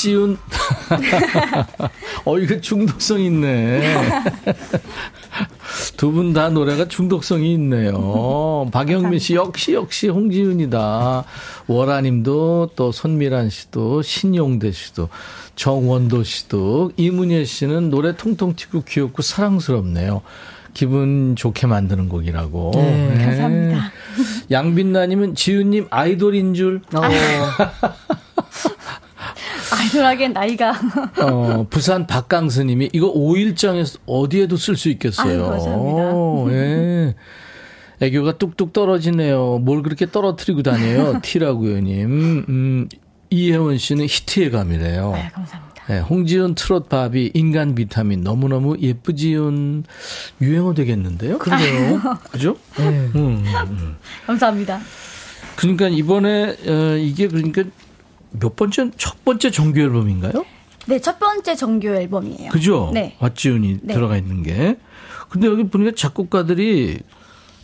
왓지훈. (laughs) 어, 이거 중독성 있네. (laughs) 두 분 다 노래가 중독성이 있네요. 박영민 씨 역시 역시 홍지훈이다. 월아님도 또 손미란 씨도 신용대 씨도 정원도 씨도 이문예 씨는 노래 통통 튀고 귀엽고 사랑스럽네요. 기분 좋게 만드는 곡이라고. 네. 감사합니다. 양빛나님은 지훈님 아이돌인 줄. (laughs) 아이돌하기엔 나이가. 어, 부산 박강스님이 이거 5일장에서 어디에도 쓸 수 있겠어요. 아유, 감사합니다. 예. 애교가 뚝뚝 떨어지네요. 뭘 그렇게 떨어뜨리고 다녀요? (laughs) 티라고요 님. 음, 이혜원 씨는 히트의 감이래요. 네, 감사합니다. 네, 홍지은 트롯 바비 인간 비타민 너무너무 예쁘지은 유행어 되겠는데요? 그러게요. 그죠? 음, 음, 음. 감사합니다. 그러니까 이번에 어, 이게 그러니까 몇 번째 첫 번째 정규 앨범인가요? 네, 첫 번째 정규 앨범이에요. 그죠? 네. 왓지훈이 네. 들어가 있는 게. 근데 여기 보니까 작곡가들이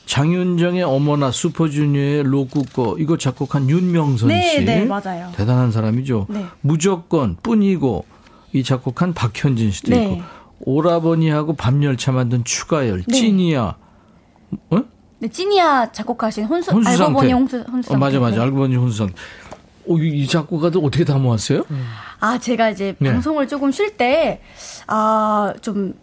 장윤정의 어머나 슈퍼주니어의 로쿠꺼 이거 작곡한 윤명선 네, 씨. 네, 맞아요. 대단한 사람이죠. 네. 무조건 뿐이고 이 작곡한 박현진 씨도 네. 있고 오라버니하고 밤열차 만든 추가열 네. 찐이야. 어? 네, 찌니아 작곡하신 혼수, 혼수 알고. 보니 혼수, 혼수 어, 맞아 맞아. 네. 알고 보니 혼수상. 어, 이, 이 작곡가들 어떻게 다 모았어요? 아, 제가 이제 네. 방송을 조금 쉴 때, 아, 좀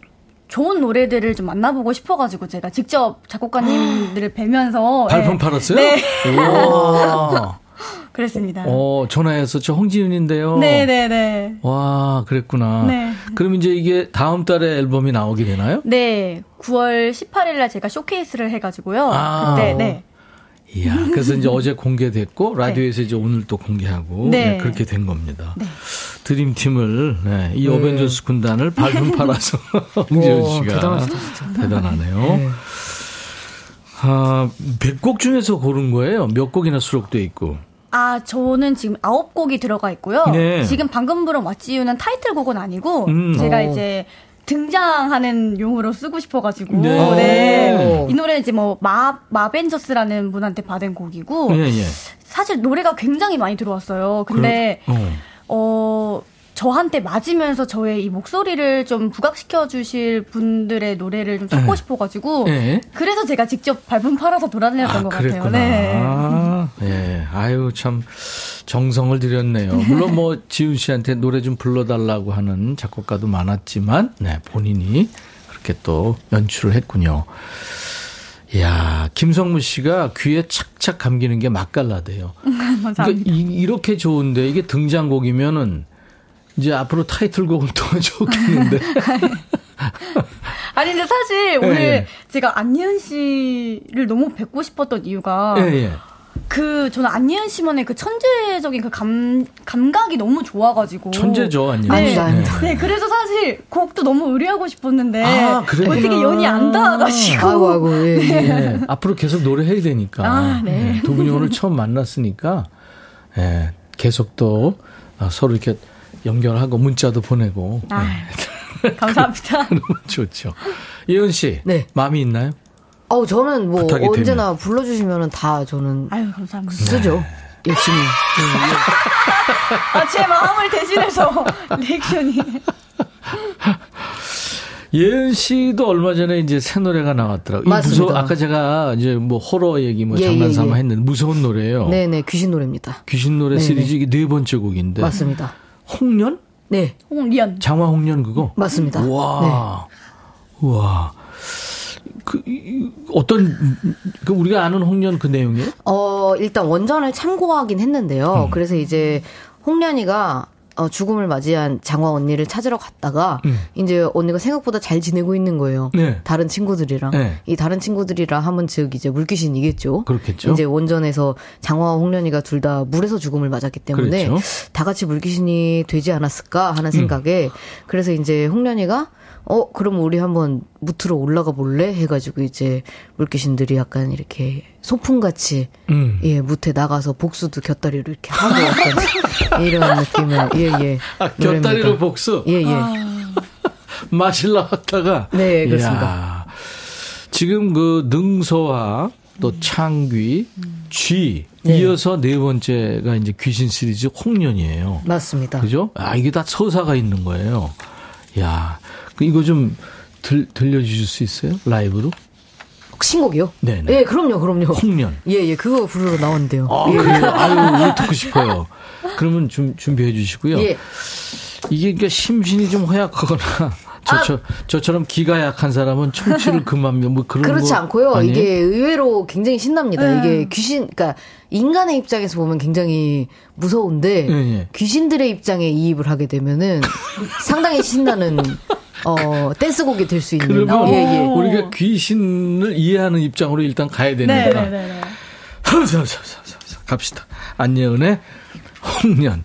좋은 노래들을 좀 만나보고 싶어가지고 제가 직접 작곡가님들을 뵈면서. 발품 네. 팔았어요? 네. (laughs) 그랬습니다. 어, 전화해서 저 홍지윤인데요. 네네네. 와, 그랬구나. 네. 그럼 이제 이게 다음 달에 앨범이 나오게 되나요? 네. 9월 18일 날 제가 쇼케이스를 해가지고요. 아. 그때, 네. 이야, 그래서 이제 어제 공개됐고, 라디오에서 이제 오늘 또 공개하고, 네. 네, 그렇게 된 겁니다. 네. 드림팀을, 네, 이 어벤져스 군단을 발품 (laughs) 팔아서 오, 씨가. 대단하시다. 대단하네요. 아, 100곡 중에서 고른 거예요? 몇 곡이나 수록돼 있고. 아, 저는 지금 아홉 곡이 들어가 있고요. 네. 지금 방금 부른 왓지유는 타이틀곡은 아니고, 음. 제가 어. 이제 등장하는 용으로 쓰고 싶어가지고, 네. 네. 이 노래는 이제 뭐, 마, 마벤저스라는 분한테 받은 곡이고, 예, 예. 사실 노래가 굉장히 많이 들어왔어요. 근데, 그럼- 어. 어, 저한테 맞으면서 저의 이 목소리를 좀 부각시켜 주실 분들의 노래를 좀 찾고 네. 싶어가지고, 예. 그래서 제가 직접 발품 팔아서 돌아다녔던 아, 것 그랬구나. 같아요. 네. 예. 아유, 참, 정성을 들였네요. 물론 뭐, (laughs) 지훈 씨한테 노래 좀 불러달라고 하는 작곡가도 많았지만, 네, 본인이 그렇게 또 연출을 했군요. 이야, 김성무 씨가 귀에 착착 감기는 게 맛깔나대요. (laughs) 그러니까 이, 렇게 좋은데, 이게 등장곡이면은, 이제 앞으로 타이틀곡은 더 (laughs) 좋겠는데. 아니 근데 사실 예, 오늘 예. 제가 안예은 씨를 너무 뵙고 싶었던 이유가 예, 예. 그 저는 안예은 씨만의 그 천재적인 그 감 감각이 너무 좋아가지고 천재죠, 아니요. 네. 아닙니다, 아닙니다. 네, 그래서 사실 곡도 너무 의뢰하고 싶었는데 아. 어떻게 연이 안 닿아가지고 아이고, 아이고, 예, 예. 예, 앞으로 계속 노래해야 되니까. 아, 네. 예, 두 분이 오늘 처음 만났으니까, 예, 계속 또 아, 서로 이렇게 연결하고 문자도 보내고. 아, 예, 감사합니다. (laughs) 너무 좋죠. 예은 씨. 네. 마음이 있나요? 어우, 저는 뭐 언제나 불러주시면 다 저는 아유 감사합니다. 쓰죠. 네. 열심히. 아, 제 마음을 대신해서 (laughs) 리액션이 예은 씨도 얼마 전에 이제 새 노래가 나왔더라고요. 무서워, 아까 제가 이제 뭐 호러 얘기 뭐 예, 장난 예, 삼아 예. 했는데 무서운 노래예요. 네 네, 귀신 노래입니다. 귀신 노래 네네. 시리즈 이게 네 번째 곡인데. 맞습니다. 홍련? 네, 홍리연 장화 홍련 그거? 맞습니다. 네. 와. 그, 이- 어떤, 그 우리가 아는 홍련 그 내용이에요? 어, 일단 원전을 참고하긴 했는데요. 음. 그래서 이제 홍련이가 어, 죽음을 맞이한 장화 언니를 찾으러 갔다가 음. 이제 언니가 생각보다 잘 지내고 있는 거예요. 네. 다른 친구들이랑 네. 이 다른 친구들이랑 하면 즉 이제 물귀신이겠죠. 그렇겠죠. 이제 원전에서 장화와 홍련이가 둘 다 물에서 죽음을 맞았기 때문에 그렇죠. 음. 다 같이 물귀신이 되지 않았을까 하는 생각에 그래서 이제 홍련이가 어 그럼 우리 한번 무트로 올라가 볼래 해가지고 이제 물귀신들이 약간 이렇게 소풍같이 음. 예 무트에 나가서 복수도 곁다리로 이렇게 하고 약간 (laughs) 이런 느낌의 예예 아, 곁다리로 복수? 예예 마실라 왔다가. 네, 그렇습니다. 이야, 지금 그 능소화, 또 창귀, 쥐, 네. 이어서 네 번째가 이제 귀신 시리즈 홍련이에요. 맞습니다. 그죠? 아, 이게 다 서사가 있는 거예요. 야, 그 이거 좀 들, 들려주실 수 있어요? 라이브로? 신곡이요? 네네. 예, 그럼요, 그럼요. 홍련. 예, 예, 그거 부르러 나온대요. 아, 예. 그래요? 아유, 우리 듣고 싶어요. 그러면 좀 준비해 주시고요. 예. 이게 그러니까 심신이 좀 허약하거나 (laughs) 저처, 저처럼 기가 약한 사람은 청취를 (laughs) 그만 뭐 그런 그렇지 거 않고요. 아니에요? 이게 의외로 굉장히 신납니다. 네. 이게 귀신, 그러니까 인간의 입장에서 보면 굉장히 무서운데 예, 예. 귀신들의 입장에 이입을 하게 되면은 (laughs) 상당히 신나는 어 댄스곡이 될 수 있는. 그러면 예, 예. 우리가 귀신을 이해하는 입장으로 일단 가야 되니까 네네네. 갑시다. 안예은의 홍련.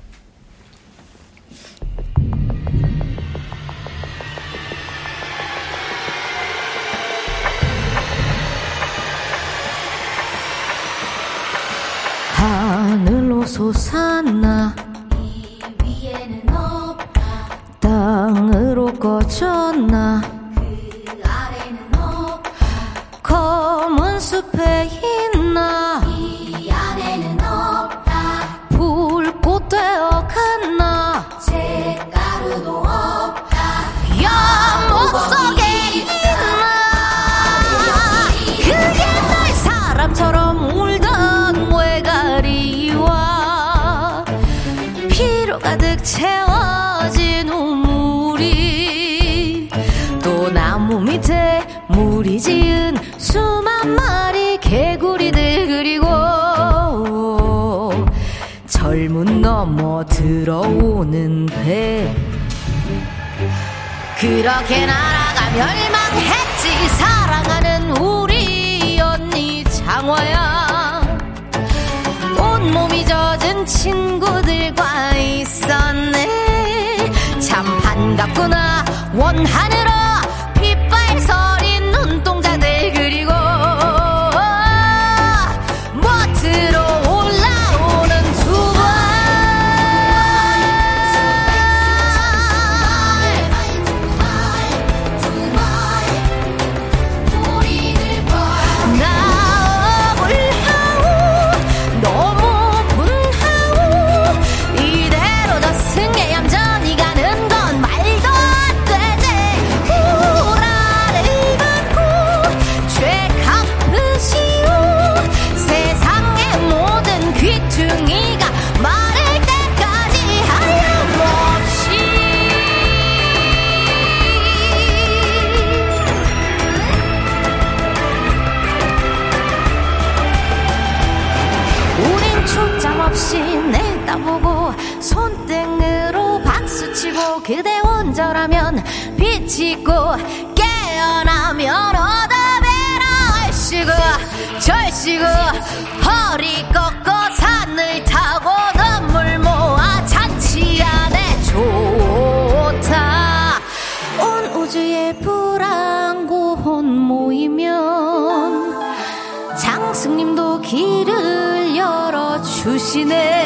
하늘로 솟았나 땅으로 꺼졌나? 그 아래는 없다. 검은 숲에 있나? 이 안에는 없다. 불꽃 되어 갔나? 잿가루도 없다. 연 지은 수만 마리 개구리들 그리고 젊은 넘어 들어오는 배. 그렇게 나라가 멸망했 있고 깨어나면 얻어내라 얼씨구 절씨구 허리 꺾고 산을 타고 눈물 모아 잔치 안에 좋다. 온 우주에 불안고혼 모이면 장승님도 길을 열어주시네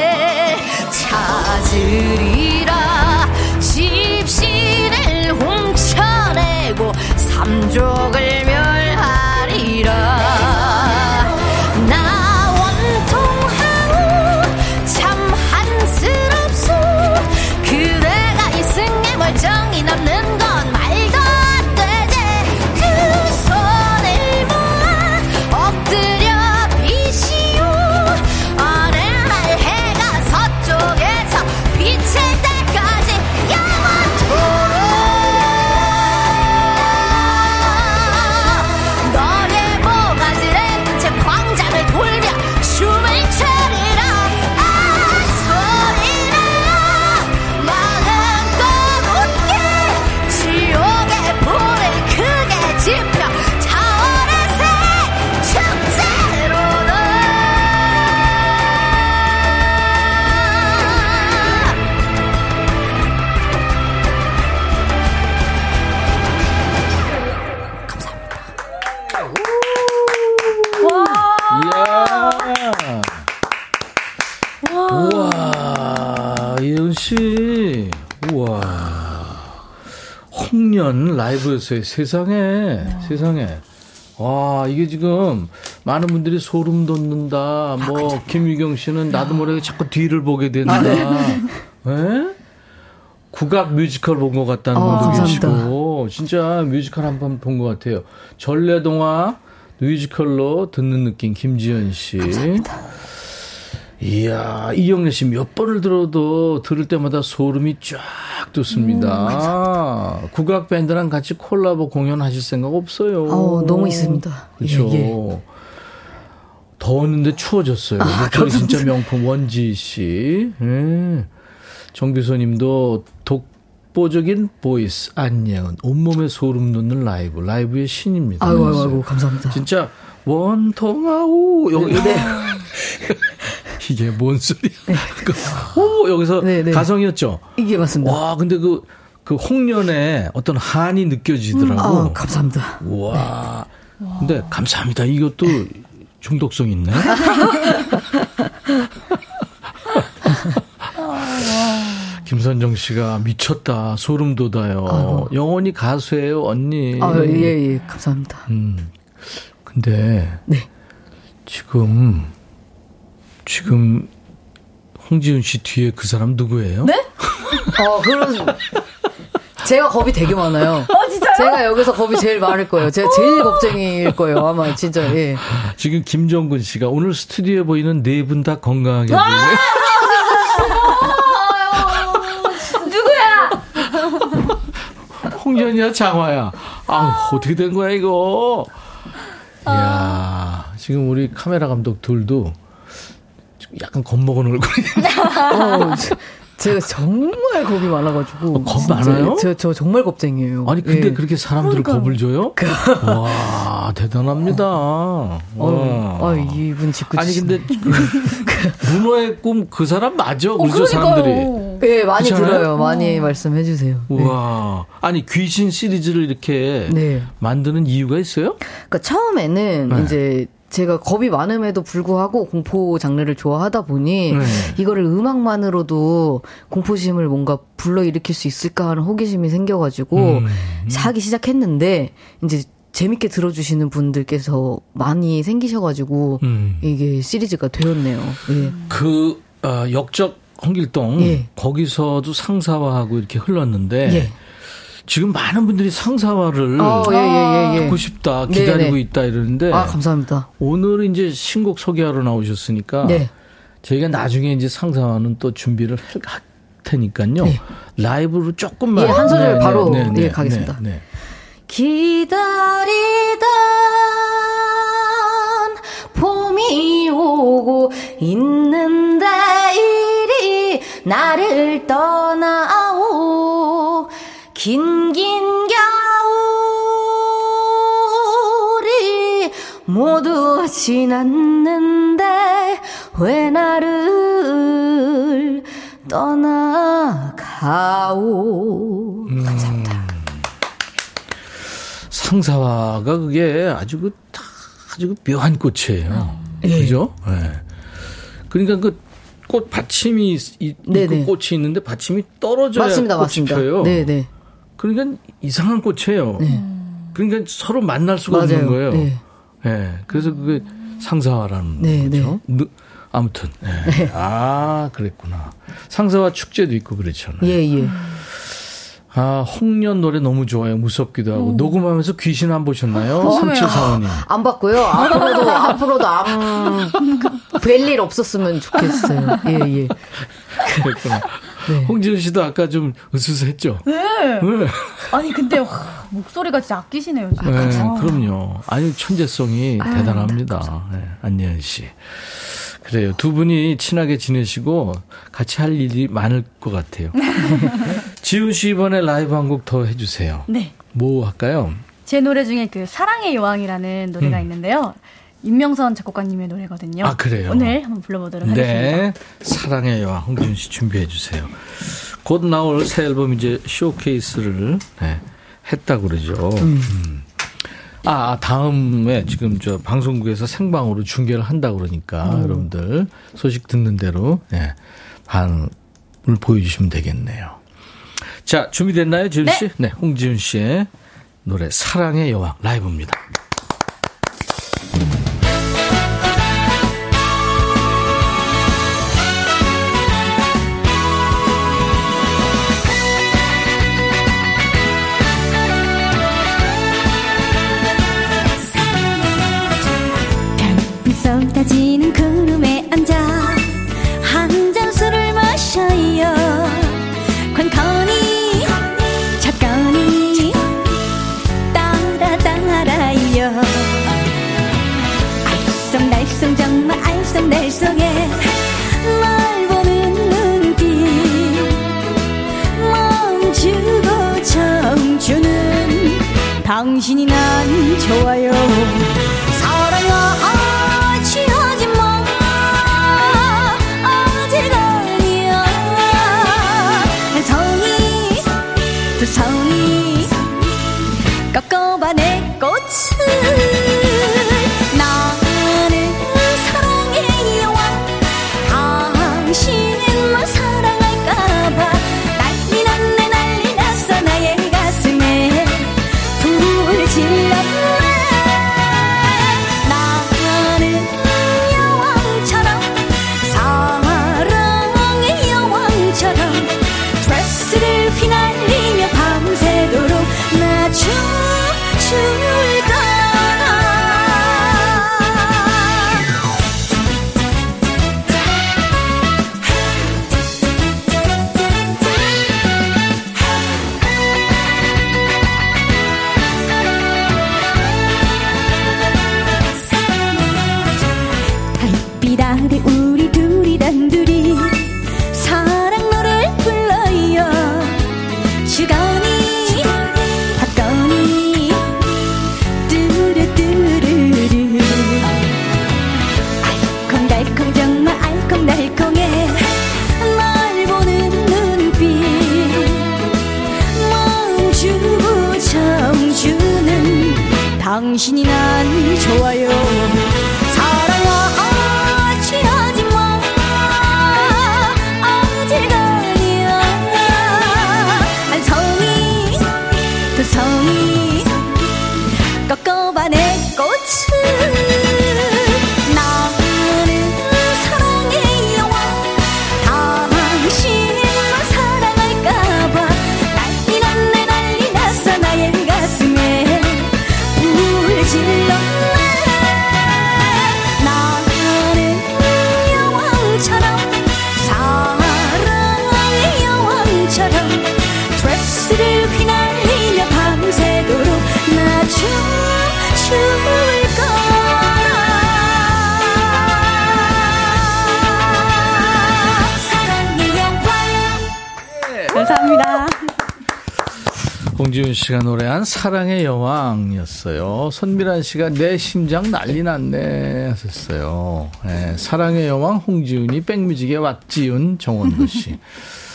라이브였어요. 세상에, 세상에. 와, 이게 지금 많은 분들이 소름 돋는다. 뭐 김유경 씨는 나도 모르게 자꾸 뒤를 보게 된다. 아, 네. (laughs) 예? 국악 뮤지컬 본 것 같다는 아, 분도 감사합니다. 계시고 진짜 뮤지컬 한 번 본 것 같아요. 전래동화 뮤지컬로 듣는 느낌 김지연 씨. 이야 이영래 씨 몇 번을 들어도 들을 때마다 소름이 쫙 돋습니다. 국악 밴드랑 같이 콜라보 공연하실 생각 없어요? 어, 너무 있습니다. 그렇죠. 예, 예. 더웠는데 추워졌어요. 목소리 진짜 명품 원지 씨. 예. 정규소님도 독보적인 보이스 안예은 온몸에 소름 돋는 라이브 라이브의 신입니다. 아이고, 아이고, 아이고, 감사합니다. 진짜 원통아우 여기 네. (laughs) 이게 뭔 소리야? 오 여기서 네, 네. 가성이었죠. 이게 맞습니다. 와 근데 그 그 홍련의 어떤 한이 느껴지더라고. 아, 감사합니다. 와. 근데 감사합니다. 이것도 중독성 있네. (laughs) 김선정 씨가 미쳤다. 소름 돋아요. 아이고. 영원히 가수예요, 언니. 아, 예, 예, 감사합니다. 음. 근데 네. 지금 지금 홍지훈 씨 뒤에 그 사람 누구예요? 네? 어, 그런. 제가 겁이 되게 많아요. 제가 여기서 겁이 제일 많을 거예요. 제가 제일 겁쟁이일 거예요. 아마 진짜, 예. 지금 김정근 씨가 오늘 스튜디오에 보이는 네 분 다 건강하게 보이네요. 누구야? 홍련이야 장화야. 아 어떻게 된 거야 이거? 이야 지금 우리 카메라 감독 둘도 약간 겁먹은 얼굴이. (laughs) 어, (laughs) 제- 제가 정말 겁이 많아가지고. 어, 겁 많아요? 저, 저 정말 겁쟁이에요. 아니 근데 예. 그렇게 사람들을 겁을 줘요? (laughs) 와 대단합니다. 어, 와. 아, 이분 짓궂 아니 근데 그 문어의 꿈 그 사람 맞아? 어, 그러죠 사람들이. 예, 많이 그렇잖아요? 들어요. 많이 말씀해 주세요. 네. 우와. 아니 귀신 시리즈를 이렇게 네. 만드는 이유가 있어요? 그러니까 처음에는 네. 이제 제가 겁이 많음에도 불구하고 공포 장르를 좋아하다 보니 네. 이거를 음악만으로도 공포심을 뭔가 불러일으킬 수 있을까 하는 호기심이 생겨가지고 음. 하기 시작했는데 이제 재밌게 들어주시는 분들께서 많이 생기셔가지고 음. 이게 시리즈가 되었네요. 예. 그 어, 역적 홍길동 예. 거기서도 상사화하고 이렇게 흘렀는데 예. 지금 많은 분들이 상사화를 어, 예, 예, 예, 예. 듣고 싶다 네, 기다리고 네. 있다 이러는데 아, 감사합니다. 오늘 이제 신곡 소개하러 나오셨으니까 네. 저희가 나중에 이제 상사화는 또 준비를 할- 할 테니까요 네. 라이브로 조금만 예, 한 소절 바로, 예, 가겠습니다. 네, 네. 기다리던 봄이 오고 있는데 이리 나를 떠나오 긴긴 겨울이 모두 지났는데 왜 나를 떠나가오 감사합니다. 상사화가 그게 아주 그 다- 아주 그 묘한 꽃이에요. 예. 그죠? 예. 그러니까 그 꽃 받침이 있- 네네. 꽃이 있는데 받침이 떨어져야 맞습니다, 꽃이 맞습니다. 펴요. 네네. 그러니까 이상한 꽃이에요. 그러니까 서로 만날 수가 없는 맞아요. 거예요. 네. 예. 그래서 그게 상사화라는 네, 거죠. 느- 아무튼. 예. 아, 그랬구나. 상사화 축제도 있고 그렇잖아요. 예, 예. 아, 홍련 노래 너무 좋아요. 무섭기도 하고. 녹음하면서 귀신 안 보셨나요? 어, 삼칠사원님. 안 봤고요. 앞으로도, 앞으로도 안, (laughs) 뵐일 없었으면 좋겠어요. 예, 예. 그랬구나. 네. 홍지은 씨도 아까 좀 으스스했죠? 네. 네. 아니 근데 와, 목소리가 진짜 아끼시네요. 진짜. 네, 아. 그럼요. 아니, 천재성이 대단합니다. 네, 안예은 씨. 그래요. 두 분이 친하게 지내시고 같이 할 일이 많을 것 같아요. (laughs) 지훈 씨 이번에 라이브 한 곡 더 해주세요. 네. 뭐 할까요? 제 노래 중에 그 사랑의 여왕이라는 노래가 있는데요. 임명선 작곡가님의 노래거든요. 음. 아, 그래요? 오늘 한번 불러보도록 하겠습니다. 네. 사랑의 여왕 홍지훈 씨 준비해 주세요. 곧 나올 새 앨범 이제 쇼케이스를 네, 했다고 그러죠. 음. 아, 다음에 지금 저 방송국에서 생방으로 중계를 한다고 그러니까 여러분들 소식 듣는 대로 네, 반을 보여주시면 되겠네요. 자, 준비됐나요, 지훈 씨? 네, 홍지훈 씨의 노래 사랑의 여왕 라이브입니다. 씨가 노래한 사랑의 여왕이었어요. 손미란 씨가 내 심장 난리 났네 하셨어요. 네, 사랑의 여왕 홍지훈이 백뮤직에 왔지훈 정원도 씨.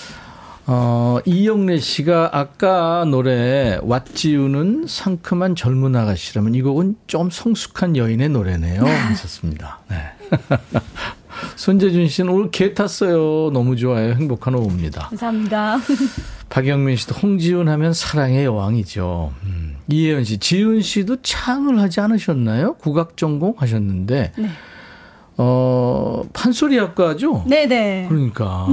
(laughs) 어, 이영래 씨가 아까 노래 왓지우는 상큼한 젊은 아가씨라면 이 곡은 좀 성숙한 여인의 노래네요. 하셨습니다. 네. (laughs) 손재준 씨는 오늘 개 탔어요. 너무 좋아요. 행복한 오후입니다. 감사합니다 (laughs) 박영민 씨도 홍지훈 하면 사랑의 여왕이죠. 음. 이혜연 씨, 지훈 씨도 창을 하지 않으셨나요? 국악 전공 하셨는데, 네. 어, 판소리 학과죠? 네네 그러니까.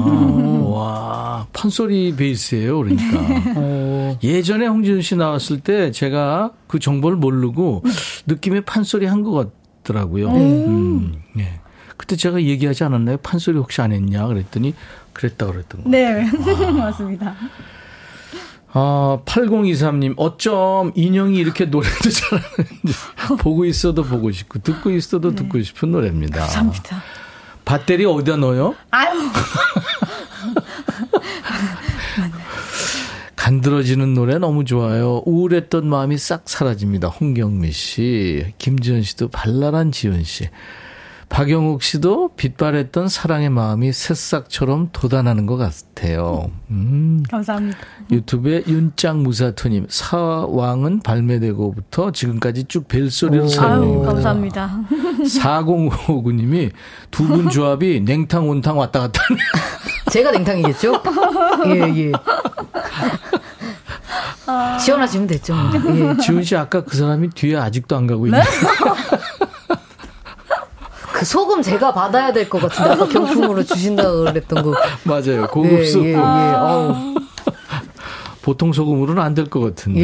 와, 판소리 베이스예요 그러니까. 어, 예전에 홍지훈 씨 나왔을 때 제가 그 정보를 모르고 느낌에 판소리 한 것 같더라고요. 음, 네. 그때 제가 얘기하지 않았나요? 판소리 혹시 안 했냐? 그랬더니 그랬다 그랬던 거. 네 (laughs) 맞습니다 아, 8023님, 어쩜 인형이 이렇게 노래도 잘하는지 (laughs) 보고 있어도 보고 싶고 듣고 있어도 듣고 싶은 노래입니다. 감사합니다 배터리 어디다 넣어요? 아유 (laughs) 간드러지는 노래 너무 좋아요. 우울했던 마음이 싹 사라집니다. 홍경미 씨, 김지현 씨도 발랄한 지은 씨. 박영욱 씨도 빛발했던 사랑의 마음이 새싹처럼 돋아나는 것 같아요. 음. 감사합니다 유튜브에 윤짱 무사토님 사왕은 발매되고부터 지금까지 쭉 벨소리로 사용합니다. 감사합니다 4059님이 두 분 조합이 냉탕 온탕 왔다 갔다 하네. (laughs) 제가 냉탕이겠죠? 예, 예. 시원하시면 됐죠. 뭐. 예. 지훈 씨 아까 그 사람이 뒤에 아직도 안 가고 있네. 그 소금 제가 받아야 될 것 같은데 아까 경품으로 주신다고 그랬던 거. 맞아요. 고급수. 예, 예, 예. 어우, 보통 소금으로는 안 될 것 같은데.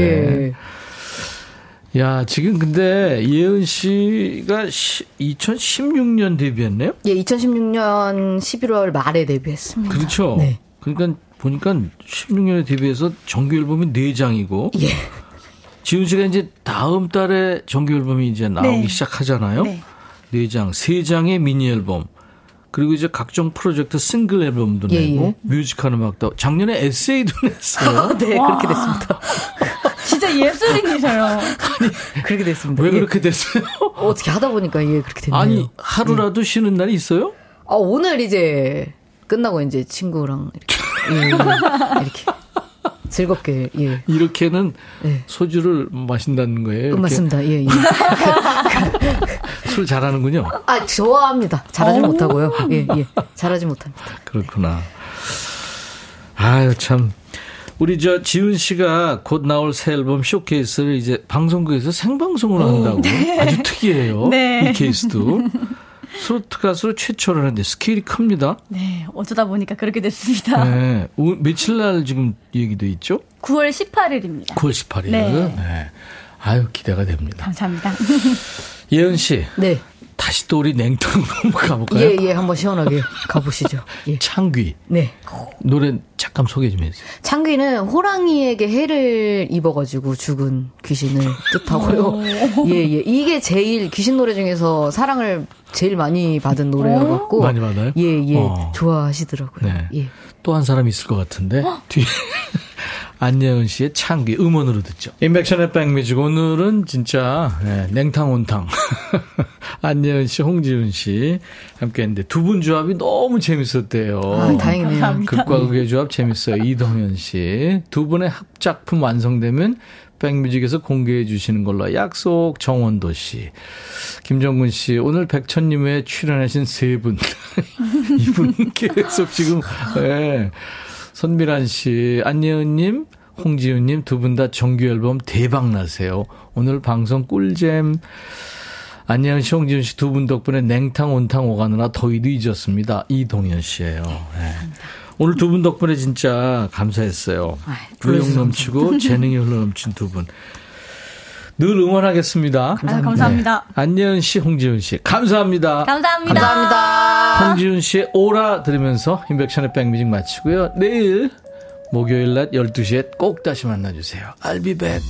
예. 야, 지금 근데 예은 씨가 2016년 데뷔했네요? 예, 2016년 11월 말에 데뷔했습니다. 그렇죠. 네. 그러니까 보니까 16년에 데뷔해서 정규 앨범이 4장이고 예. 지훈 씨가 이제 다음 달에 정규 앨범이 이제 나오기 네. 시작하잖아요. 네. 네 장, 세 장의 미니 앨범. 그리고 이제 각종 프로젝트 싱글 앨범도 예, 내고 예. 뮤지컬 음악도 작년에 에세이도 (laughs) 냈어요. 네, 그렇게 됐습니다. 진짜 (laughs) 진짜 예술인이셔요. 그렇게 됐습니다. 왜 예. 그렇게 됐어요? 어떻게 하다 보니까 예 그렇게 됐네요. 아니 하루라도 쉬는 날이 있어요? 아, 오늘 이제 끝나고 이제 친구랑 이렇게, 예, 이렇게 즐겁게 예. 이렇게는 네. 소주를 마신다는 거예요. 음, 맞습니다. 예, 예. (laughs) 술 잘하는군요. 아, 좋아합니다. 잘하지 못하고요. 예, 예. 잘하지 못합니다. 그렇구나. 아유 참. 우리 저 지훈 씨가 곧 나올 새 앨범 쇼케이스를 이제 방송국에서 생방송으로 한다고 아주 특이해요. 네. 이 케이스도 트로트 가수로 최초로 하는데 스케일이 큽니다. 네, 어쩌다 보니까 그렇게 됐습니다. 네. 오, 며칠 날 지금 얘기도 있죠? 9월 18일입니다. 9월 18일. 네. 네. 아유 기대가 됩니다. 감사합니다. 예은 씨 네. 다시 또 우리 냉탕으로 (laughs) 한번 가볼까요? 예, 예. 한번 시원하게 가보시죠. 예. 창귀 네. 노래 잠깐 소개 좀 해주세요. 창귀는 호랑이에게 해를 입어가지고 죽은 귀신을 (laughs) 뜻하고요. 예, 예. 이게 제일 귀신 노래 중에서 사랑을 제일 많이 받은 노래여갖고. 많이 받아요? 예, 예. 어. 좋아하시더라고요. 네. 예. 또 한 사람 있을 것 같은데 뒤에 (laughs) 안예은 씨의 창귀 음원으로 듣죠. 인백션의 백뮤직 오늘은 진짜 네, 냉탕 온탕 (laughs) 안예은 씨, 홍지훈 씨 함께했는데 두 분 조합이 너무 재밌었대요. 아, 다행이네요. 극과 극의 조합 재밌어요. 이동현 씨. 두 분의 합작품 완성되면 백뮤직에서 공개해 주시는 걸로 약속 정원도 씨. 김정근 씨. 오늘 백천님에 출연하신 세 분. (laughs) 이분 계속 지금, 예. 손미란 씨, 안예은님, 홍지훈님 두 분 다 정규 앨범 대박 나세요. 오늘 방송 꿀잼. 안녕하씨 홍지훈 씨두 분 덕분에 냉탕 온탕 오가느라 더위도 잊었습니다. 이동현 씨예요. 네. 오늘 두 분 덕분에 진짜 감사했어요. 불러주셔서 넘치고 재능이 흘러 넘친 두 분. 늘 응원하겠습니다. 아, 감사합니다. 네. 안예은 씨, 홍지훈 씨 감사합니다. 감사합니다. 감사합니다. 홍지훈 씨의 오라 들으면서 인백션의 백뮤직 마치고요. 내일 목요일 낮 12시에 꼭 다시 만나주세요. I'll be back.